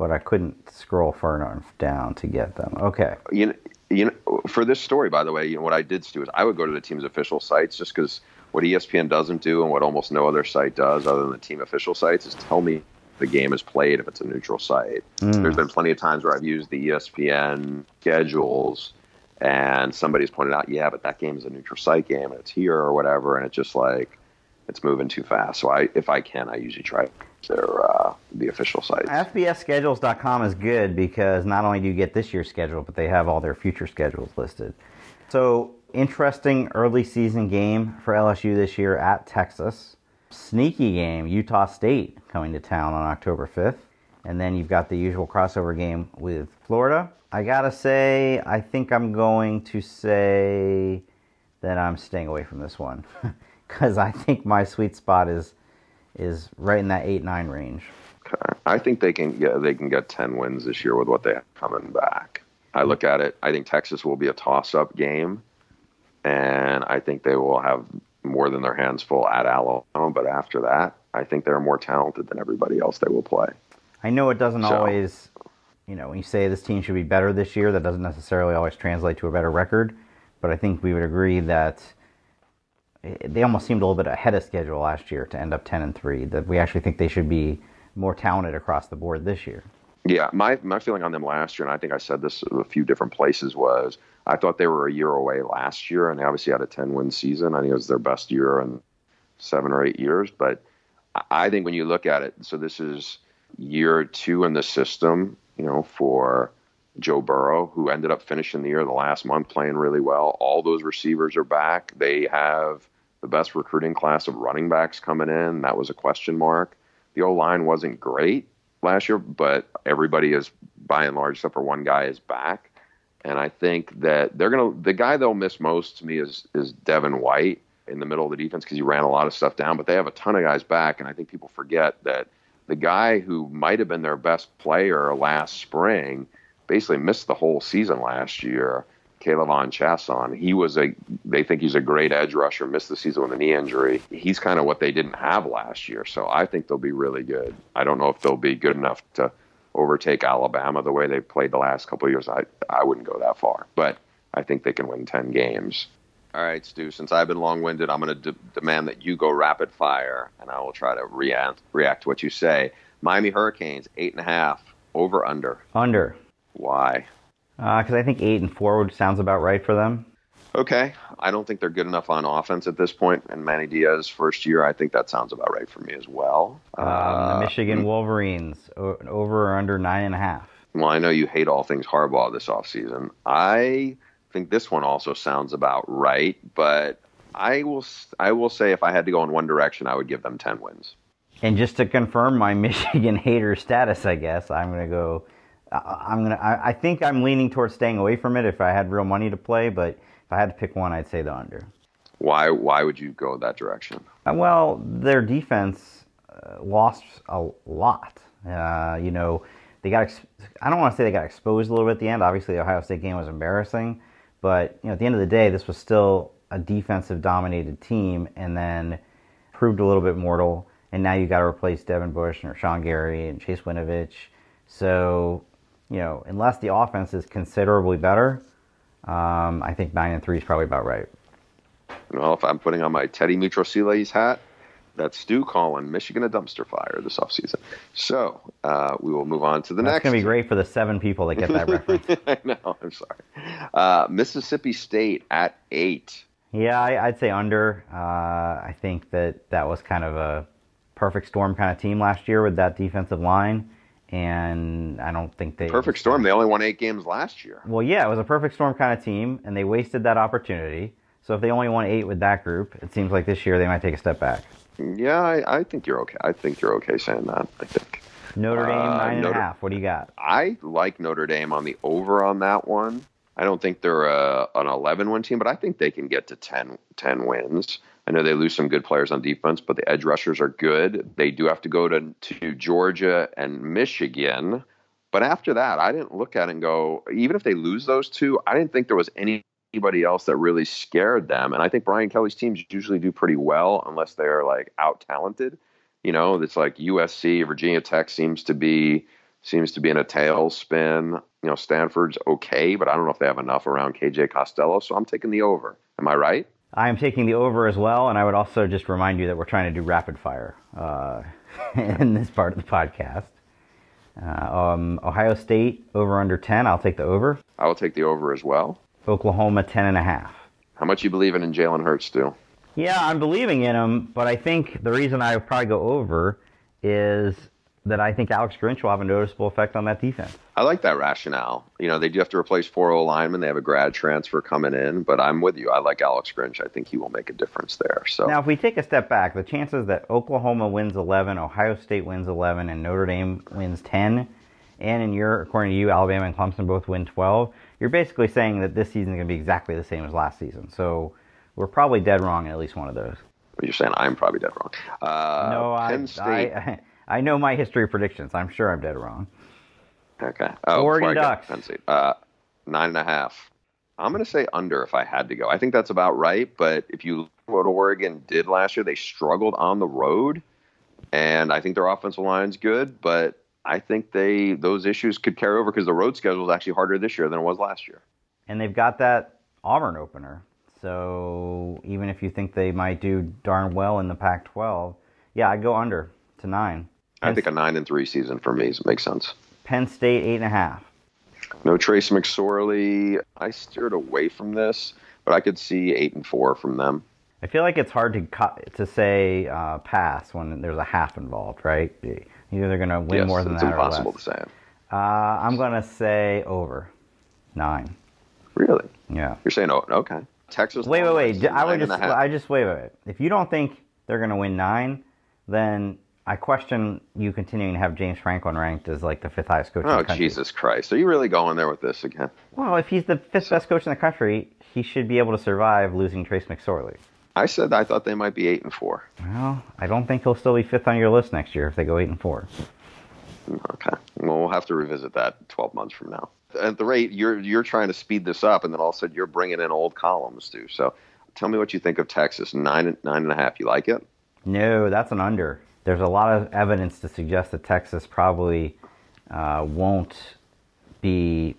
but I couldn't scroll far enough down to get them. Okay. You know, you know, for this story, by the way, you know what I did do is I would go to the team's official sites just because what ESPN doesn't do and what almost no other site does, other than the team official sites, is tell me the game is played if it's a neutral site. Mm. There's been plenty of times where I've used the ESPN schedules and somebody's pointed out, yeah, but that game is a neutral site game and it's here or whatever, and it's just like it's moving too fast. So I, if I can, I usually try their uh, the official sites. FBSschedules.com is good because not only do you get this year's schedule, but they have all their future schedules listed. So, interesting early season game for LSU this year at Texas. Sneaky game, Utah State coming to town on October 5th. And then you've got the usual crossover game with Florida. I gotta say, I think I'm going to say that I'm staying away from this one because I think my sweet spot is is right in that eight nine range. Okay. I think they can get they can get ten wins this year with what they have coming back. I look at it. I think Texas will be a toss up game, and I think they will have more than their hands full at Alabama. But after that, I think they're more talented than everybody else they will play. I know it doesn't So- always, you know, when you say this team should be better this year, that doesn't necessarily always translate to a better record. But I think we would agree that they almost seemed a little bit ahead of schedule last year to end up ten and three. That we actually think they should be more talented across the board this year. Yeah, my my feeling on them last year, and I think I said this a few different places, was I thought they were a year away last year, and they obviously had a ten win season. I think it was their best year in seven or eight years. But I think when you look at it, so this is year two in the system, you know, for Joe Burrow, who ended up finishing the year the last month playing really well. All those receivers are back. They have the best recruiting class of running backs coming in. That was a question mark. The O line wasn't great last year, but everybody is by and large, except for one guy, is back. And I think that they're gonna. The guy they'll miss most to me is is Devin White in the middle of the defense because he ran a lot of stuff down. But they have a ton of guys back, and I think people forget that the guy who might have been their best player last spring basically missed the whole season last year. K'Lavon Chaisson. He was a. They think he's a great edge rusher. Missed the season with a knee injury. He's kind of what they didn't have last year. So I think they'll be really good. I don't know if they'll be good enough to overtake Alabama the way they played the last couple of years. I I wouldn't go that far, but I think they can win ten games. All right, Stu. Since I've been long-winded, I'm going to de- demand that you go rapid fire, and I will try to react react to what you say. Miami Hurricanes eight and a half over under. Under, Why? Because I think eight and four sounds about right for them. Okay, I don't think they're good enough on offense at this point. And Manny Diaz first year, I think that sounds about right for me as well. Um, Uh, the Michigan Wolverines o- over or under nine and a half. Well, I know you hate all things Harbaugh this offseason. I think this one also sounds about right, but I will I will say if I had to go in one direction, I would give them 10 wins. And just to confirm my Michigan hater status, I guess I'm gonna go. I- I'm gonna. I, I think I'm leaning towards staying away from it if I had real money to play. But if I had to pick one, I'd say the under. Why why would you go that direction? Uh, well, their defense uh, lost a lot. Uh, you know, they got. Ex- I don't want to say they got exposed a little bit at the end. Obviously, the Ohio State game was embarrassing, but you know, at the end of the day, this was still a defensive dominated team, and then proved a little bit mortal. And now you got to replace Devin Bush and Rashan Gary and Chase Winovich. So, you know, unless the offense is considerably better, um, I think nine and three is probably about right. Well, if I'm putting on my Teddy Mitrosilis hat, that's Stu calling Michigan a dumpster fire this offseason. So uh, we will move on to the next. That's next. going to be great for the seven people that get that reference. I know. I'm sorry. Uh, Mississippi State at eight. Yeah, I, would say under. Uh, I think that that was kind of a perfect storm kind of team last year with that defensive line, and I don't think they perfect storm. They only won eight games last year. Well, yeah, it was a perfect storm kind of team, and they wasted that opportunity. So if they only won eight with that group, it seems like this year they might take a step back. Yeah, I, I think you're okay. I think you're okay saying that. I think. Notre Dame uh, nine and Notre, a half. What do you got? I like Notre Dame on the over on that one. I don't think they're a, an 11 win team, but I think they can get to 10, 10 wins. I know they lose some good players on defense, but the edge rushers are good. They do have to go to, to Georgia and Michigan. But after that, I didn't look at it and go, even if they lose those two, I didn't think there was any anybody else that really scared them. And I think Brian Kelly's teams usually do pretty well unless they're like out talented. You know, it's like USC, Virginia Tech seems to be seems to be in a tailspin. You know, Stanford's okay, but I don't know if they have enough around KJ Costello. So I'm taking the over. Am I right? I am taking the over as well, and I would also just remind you that we're trying to do rapid fire uh, in this part of the podcast. Uh, um, Ohio State over under 10. I'll take the over. I will take the over as well. Oklahoma 10 and a half. How much you believing in Jalen Hurts, still? Yeah, I'm believing in him, but I think the reason I would probably go over is that I think Alex Grinch will have a noticeable effect on that defense. I like that rationale. You know, they do have to replace four O linemen. They have a grad transfer coming in, but I'm with you. I like Alex Grinch. I think he will make a difference there. So now, if we take a step back, the chances that Oklahoma wins 11, Ohio State wins 11, and Notre Dame wins 10, and in your, according to you, Alabama and Clemson both win 12, you're basically saying that this season is going to be exactly the same as last season. So we're probably dead wrong in at least one of those. You're saying I'm probably dead wrong. Uh, no, I, I, I know my history of predictions. I'm sure I'm dead wrong. Okay. Oh, Oregon Ducks. Uh, nine and a half. I'm going to say under if I had to go. I think that's about right. But if you look at what Oregon did last year, they struggled on the road, and I think their offensive line's good. But I think they those issues could carry over because the road schedule is actually harder this year than it was last year. And they've got that Auburn opener. So even if you think they might do darn well in the Pac-12, yeah, I'd go under to nine. I think a nine and three season for me makes sense. Penn State eight and a half. No Trace McSorley. I steered away from this, but I could see eight and four from them. I feel like it's hard to cut, to say uh, pass when there's a half involved, right? Either they're going to win yes, more than it's that impossible to say. Uh, I'm going to say over nine. Really? Yeah. You're saying oh, okay. Texas. Wait, wait, wait. I would just, I just wait, wait, wait. If you don't think they're going to win nine, then I question you continuing to have James Franklin ranked as like the fifth highest coach. Oh, in the oh, country. Jesus Christ! Are you really going there with this again? Well, if he's the fifth best coach in the country, he should be able to survive losing Trace McSorley. I said I thought they might be eight and four. Well, I don't think he'll still be fifth on your list next year if they go eight and four. Okay. Well, we'll have to revisit that 12 months from now. At the rate you're you're trying to speed this up, and then all of a sudden you're bringing in old columns too. So, tell me what you think of Texas nine nine and a half. You like it? No, that's an under. There's a lot of evidence to suggest that Texas probably uh, won't be.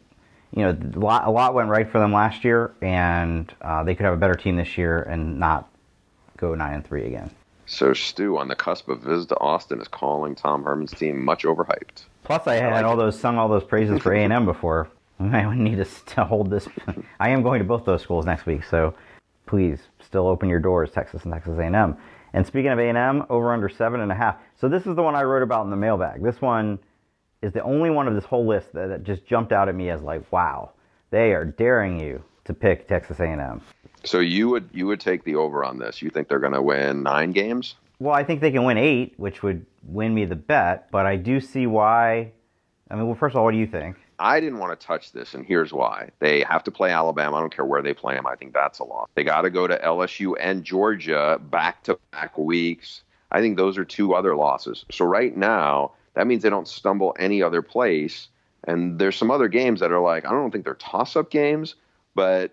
You know, a lot, a lot went right for them last year, and uh, they could have a better team this year and not go nine and three again. So Stu, on the cusp of visit to Austin, is calling Tom Herman's team much overhyped. Plus, I had I like all it. those sung all those praises for A and M before. I need to, to hold this. I am going to both those schools next week, so please still open your doors, Texas and Texas A&M. And speaking of A&M, over under seven and a half. So this is the one I wrote about in the mailbag. This one is the only one of this whole list that, that just jumped out at me as like, wow, they are daring you to pick Texas A&M. So you would you would take the over on this? You think they're going to win nine games? Well, I think they can win eight, which would win me the bet. But I do see why I mean, well, first of all, what do you think? I didn't want to touch this, and here's why. They have to play Alabama. I don't care where they play them. I think that's a loss. They got to go to LSU and Georgia back to back weeks. I think those are two other losses. So right now, that means they don't stumble any other place. And there's some other games that are like, I don't think they're toss up games, but,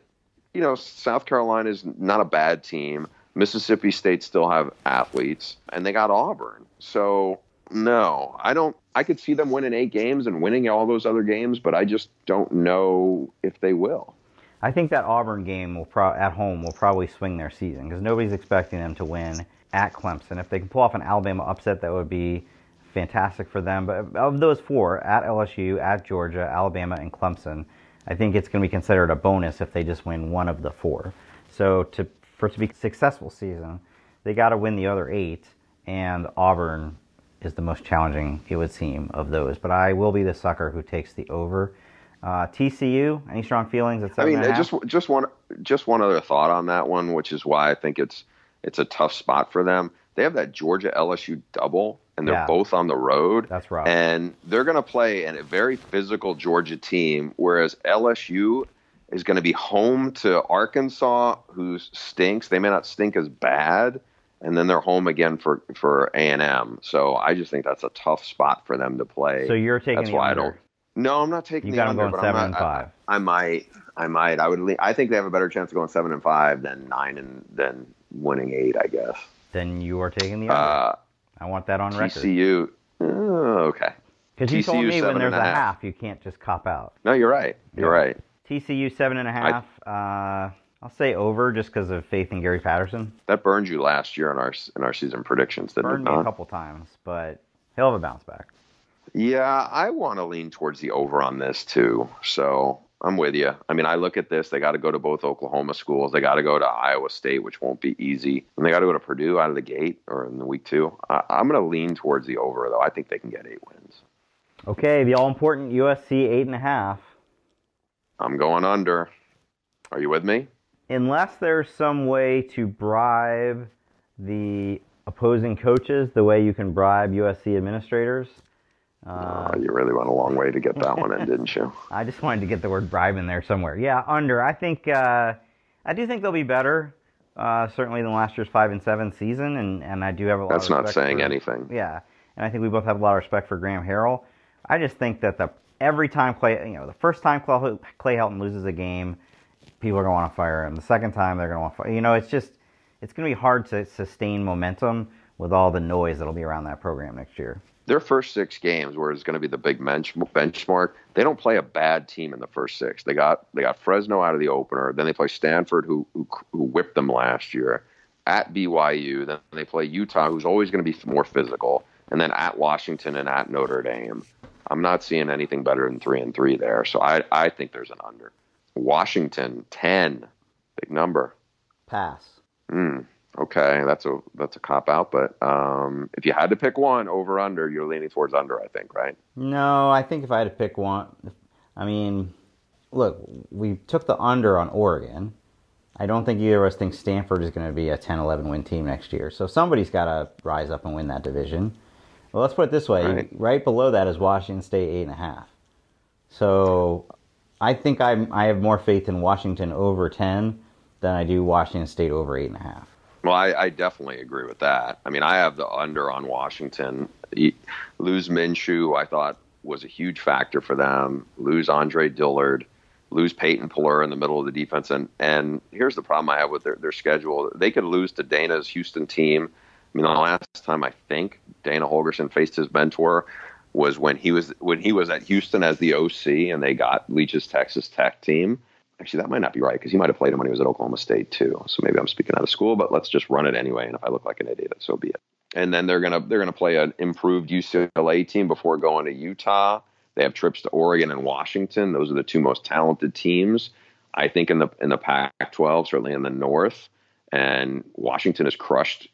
you know, South Carolina is not a bad team. Mississippi State still have athletes, and they got Auburn. So, no, I don't. I could see them winning eight games and winning all those other games, but I just don't know if they will. I think that Auburn game will pro- at home will probably swing their season because nobody's expecting them to win at Clemson. If they can pull off an Alabama upset, that would be fantastic for them. But of those four, at LSU, at Georgia, Alabama, and Clemson, I think it's going to be considered a bonus if they just win one of the four. So to for it to be a successful season, they got to win the other eight, and Auburn is the most challenging, it would seem, of those. But I will be the sucker who takes the over. Uh, TCU, any strong feelings? At I mean, seven and a just just one just one other thought on that one, which is why I think it's it's a tough spot for them. They have that Georgia LSU double, and they're Yeah. both on the road. That's right. And they're going to play in a very physical Georgia team, whereas LSU is going to be home to Arkansas, who stinks. They may not stink as bad, and then they're home again for for A and M. So I just think that's a tough spot for them to play. so you're taking that's the why under. I don't. No, I'm not taking You the under, but seven I'm and not, five. I, I might. I might. I would. I think they have a better chance of going seven and five than nine and than winning eight. I guess. Then you are taking the under. Uh, I want that on record. TCU. Oh, okay. Because you told me when there's a half. half, you can't just cop out. No, you're right. You're Yeah. right. TCU seven and a half. uh, I'll say over just because of faith in Gary Patterson. That burned you last year in our in our season predictions, didn't Burned me a couple times, but he'll have a bounce back. Yeah, I want to lean towards the over on this too. So I'm with you. I mean, I look at this. They got to go to both Oklahoma schools. They got to go to Iowa State, which won't be easy. And they got to go to Purdue out of the gate or in the week two. I, I'm going to lean towards the over, though. I think they can get eight wins. Okay, the all important USC eight and a half. I'm going under. Are you with me? Unless there's some way to bribe the opposing coaches the way you can bribe USC administrators. Uh, Oh, you really went a long way to get that one in, didn't you? I just wanted to get the word bribe in there somewhere. Yeah, under. I think uh, I do think they'll be better, uh, certainly than last year's five and seven season, and, and I do have a lot. That's not saying for- anything. Yeah, and I think we both have a lot of respect for Graham Harrell. I just think that the every time Clay, you know, the first time Clay, Clay Helton loses a game, people are going to want to fire him. The second time they're going to want to fire. You know, it's just it's going to be hard to sustain momentum with all the noise that'll be around that program next year. Their first six games, where it's going to be the big bench, benchmark, they don't play a bad team in the first six. They got they got Fresno out of the opener. Then they play Stanford, who who, who whipped them last year. At BYU, then they play Utah, who's always going to be more physical, and then at Washington and at Notre Dame. I'm not seeing anything better than three and three there, so I I think there's an under. Washington ten, big number. Pass. Hmm. Okay, that's a that's a cop out, but um, if you had to pick one over under, you're leaning towards under, I think, right? No, I think if I had to pick one, I mean, look, we took the under on Oregon. I don't think either of us think Stanford is going to be a 10 11 win team next year. So somebody's got to rise up and win that division. Well, let's put it this way Right. right, below that is Washington State, 8.5. So I think I'm, I have more faith in Washington over 10 than I do Washington State over 8.5. Well, I, I definitely agree with that. I mean, I have the under on Washington. He- Lose Minshew, I thought was a huge factor for them. Lose Andre Dillard, lose Peyton Pelluer in the middle of the defense, and and here's the problem I have with their, their schedule. They could lose to Dana's Houston team. I mean, the last time I think Dana Holgorsen faced his mentor was when he was when he was at Houston as the OC, and they got Leach's Texas Tech team. Actually, that might not be right because he might have played him when he was at Oklahoma State too. So maybe I'm speaking out of school, but let's just run it anyway. And if I look like an idiot, so be it. And then they're gonna they're gonna play an improved UCLA team before going to Utah. They have trips to Oregon and Washington. Those are the two most talented teams, I think, in the in the Pac-12, certainly in the North. And Washington has crushed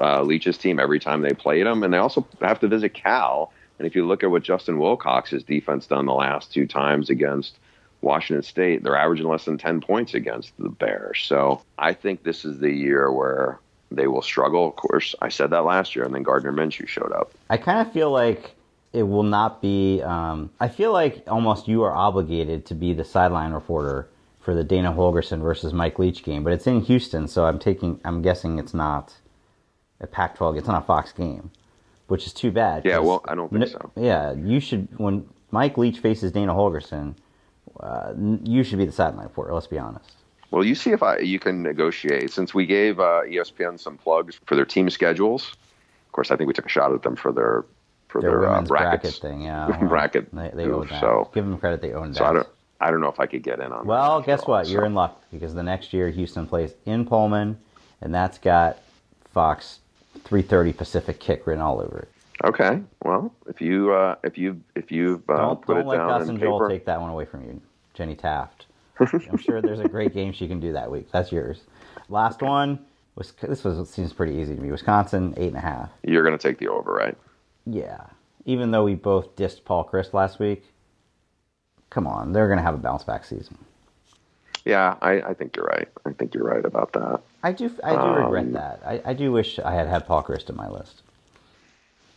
uh, Leach's team every time they played them, and they also have to visit Cal. And if you look at what Justin Wilcox's defense done the last two times against Washington State, they're averaging less than 10 points against the Bears. So I think this is the year where they will struggle. Of course, I said that last year, and then Gardner Minshew showed up. I kind of feel like it will not be. Um, I feel like almost you are obligated to be the sideline reporter for the Dana Holgorsen versus Mike Leach game, but it's in Houston, so I'm taking. I'm guessing it's not a Pac-12. It's not a Fox game, which is too bad. Yeah, well, I don't think no- so. Yeah, you should when Mike Leach faces Dana Holgorsen, uh, you should be the sideline reporter. Let's be honest. Well, you see if I you can negotiate. Since we gave uh, ESPN some plugs for their team schedules, of course, I think we took a shot at them for their for Their, their, uh, bracket thing, yeah. well, Bracket They, they own that. so- Give them credit. They own that. So I don't I don't know if I could get in on. Well, guess all, what? You're in luck because the next year Houston plays in Pullman, and that's got Fox 3:30 Pacific kick written all over it. Okay. Well, if you uh, if you if you've uh, Don't, put don't it let down Gus and Joel paper, take that one away from you, Jenny Taft. I'm sure there's a great game she can do that week. That's yours. Last one was this was seems pretty easy to me. Wisconsin eight and a half. you're going to take the over, right? Yeah, even though we both dissed Paul Chryst last week, come on, they're going to have a bounce back season. Yeah, I, I think you're right. I think you're right about that. I do I do Um, regret that. I, I do wish I had had Paul Chryst in my list.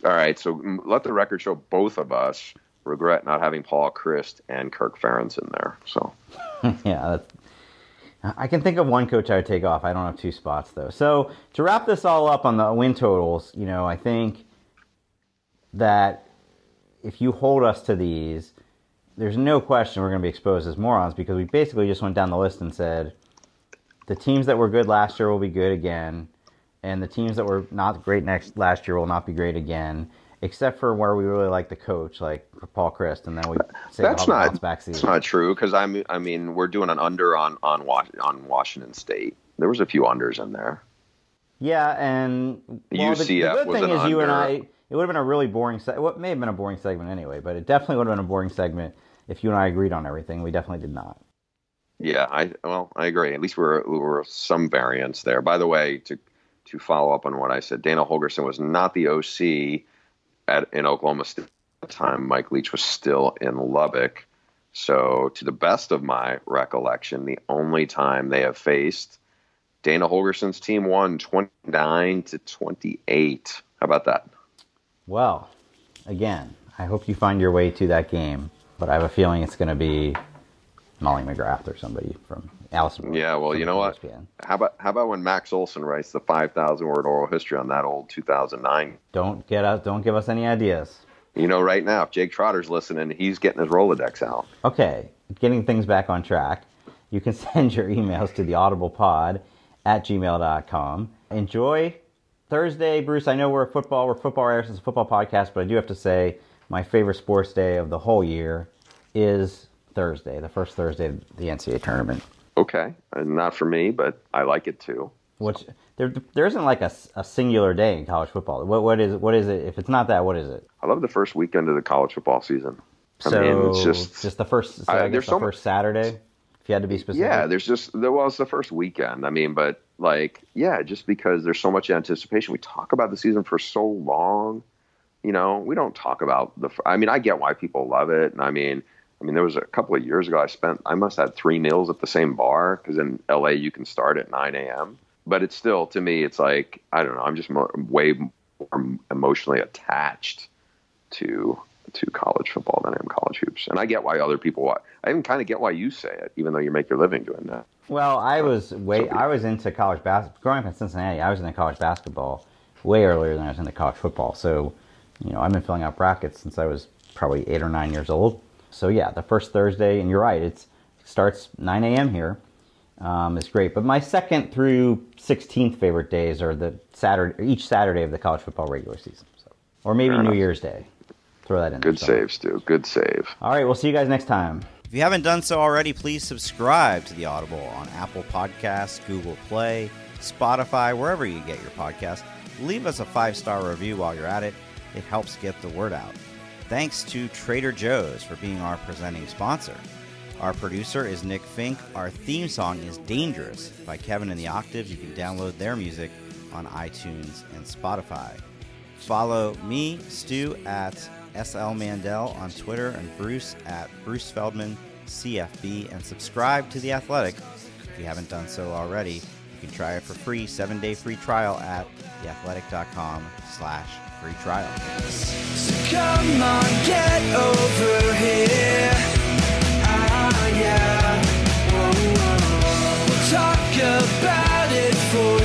All right, so let the record show both of us regret not having Paul Chryst and Kirk Ferentz in there. So yeah, that's, I can think of one coach I would take off. I don't have two spots though. So to wrap this all up on the win totals, you know, I think that if you hold us to these, there's no question we're going to be exposed as morons because we basically just went down the list and said the teams that were good last year will be good again, and the teams that were not great next last year will not be great again. Except for where we really like the coach, like Paul Chryst, and then we say that's not back that's season. not true because I mean I mean we're doing an under on on on Washington State. There was a few unders in there. Yeah, and well, the, the good thing is you and. I. It would have been a really boring. Se- well, it may have been a boring segment anyway, but it definitely would have been a boring segment if you and I agreed on everything. We definitely did not. Yeah, I well I agree. At least we're we were some variance there. By the way, to to follow up on what I said, Dana Holgorsen was not the OC at in Oklahoma State at the time. Mike Leach was still in Lubbock. So, to the best of my recollection, the only time they have faced Dana Holgorsen's team won 29 to 28. How about that? Well, again, I hope you find your way to that game, but I have a feeling it's going to be Molly McGrath or somebody from Allison. Yeah, well, you know what? ESPN. How about how about when Max Olson writes the 5,000 word oral history on that old 2009 Don't get us. Don't give us any ideas. You know, right now, if Jake Trotter's listening, he's getting his Rolodex out. Okay, getting things back on track. You can send your emails to the audiblepod at gmail.com. Enjoy Thursday, Bruce. I know we're a football, we're football writers, it's a football podcast, but I do have to say my favorite sports day of the whole year is Thursday, the first Thursday of the NCAA tournament. Okay, and not for me, but I like it too. Which there, there isn't like a, a singular day in college football. What, what is, what is it? If it's not that, what is it? I love the first weekend of the college football season. I So mean, it's just, just the first, so I- I, guess there's the so first Saturday, if you had to be specific. yeah. There's just there was the first weekend. I mean, but like, yeah, just because there's so much anticipation. We talk about the season for so long. You know, we don't talk about the. I mean, I get why people love it, and I mean, I mean, there was a couple of years ago I spent. I must have had three meals at the same bar because in LA you can start at 9 a.m. But it's still to me, it's like I don't know. I'm just more, way more emotionally attached to to college football than I am college hoops, and I get why other people. Watch. I even kind of get why you say it, even though you make your living doing that. Well, I was way I was into college basketball growing up in Cincinnati. I was into college basketball way earlier than I was into college football. So, you know, I've been filling out brackets since I was probably eight or nine years old. So yeah, the first Thursday, and you're right, it's it starts 9 a.m. here. Um, it's great, but my second through 16th favorite days are the Saturday, each Saturday of the college football regular season. So, or maybe Fair New enough. Year's Day. Throw that in. Good somewhere. save, Stu. Good save. All right, we'll see you guys next time. If you haven't done so already, please subscribe to the Audible on Apple Podcasts, Google Play, Spotify, wherever you get your podcast. Leave us a five star review while you're at it, it helps get the word out. Thanks to Trader Joe's for being our presenting sponsor. Our producer is Nick Fink. Our theme song is Dangerous by Kevin and the Octaves. You can download their music on iTunes and Spotify. Follow me, Stu, at SL Mandel on Twitter and Bruce at Bruce Feldman CFB and subscribe to The Athletic if you haven't done so already. You can try it for free, seven day free trial at theathletic.com slash free trial. So come on, get over here. Ah, yeah. Whoa, whoa. We'll talk about it for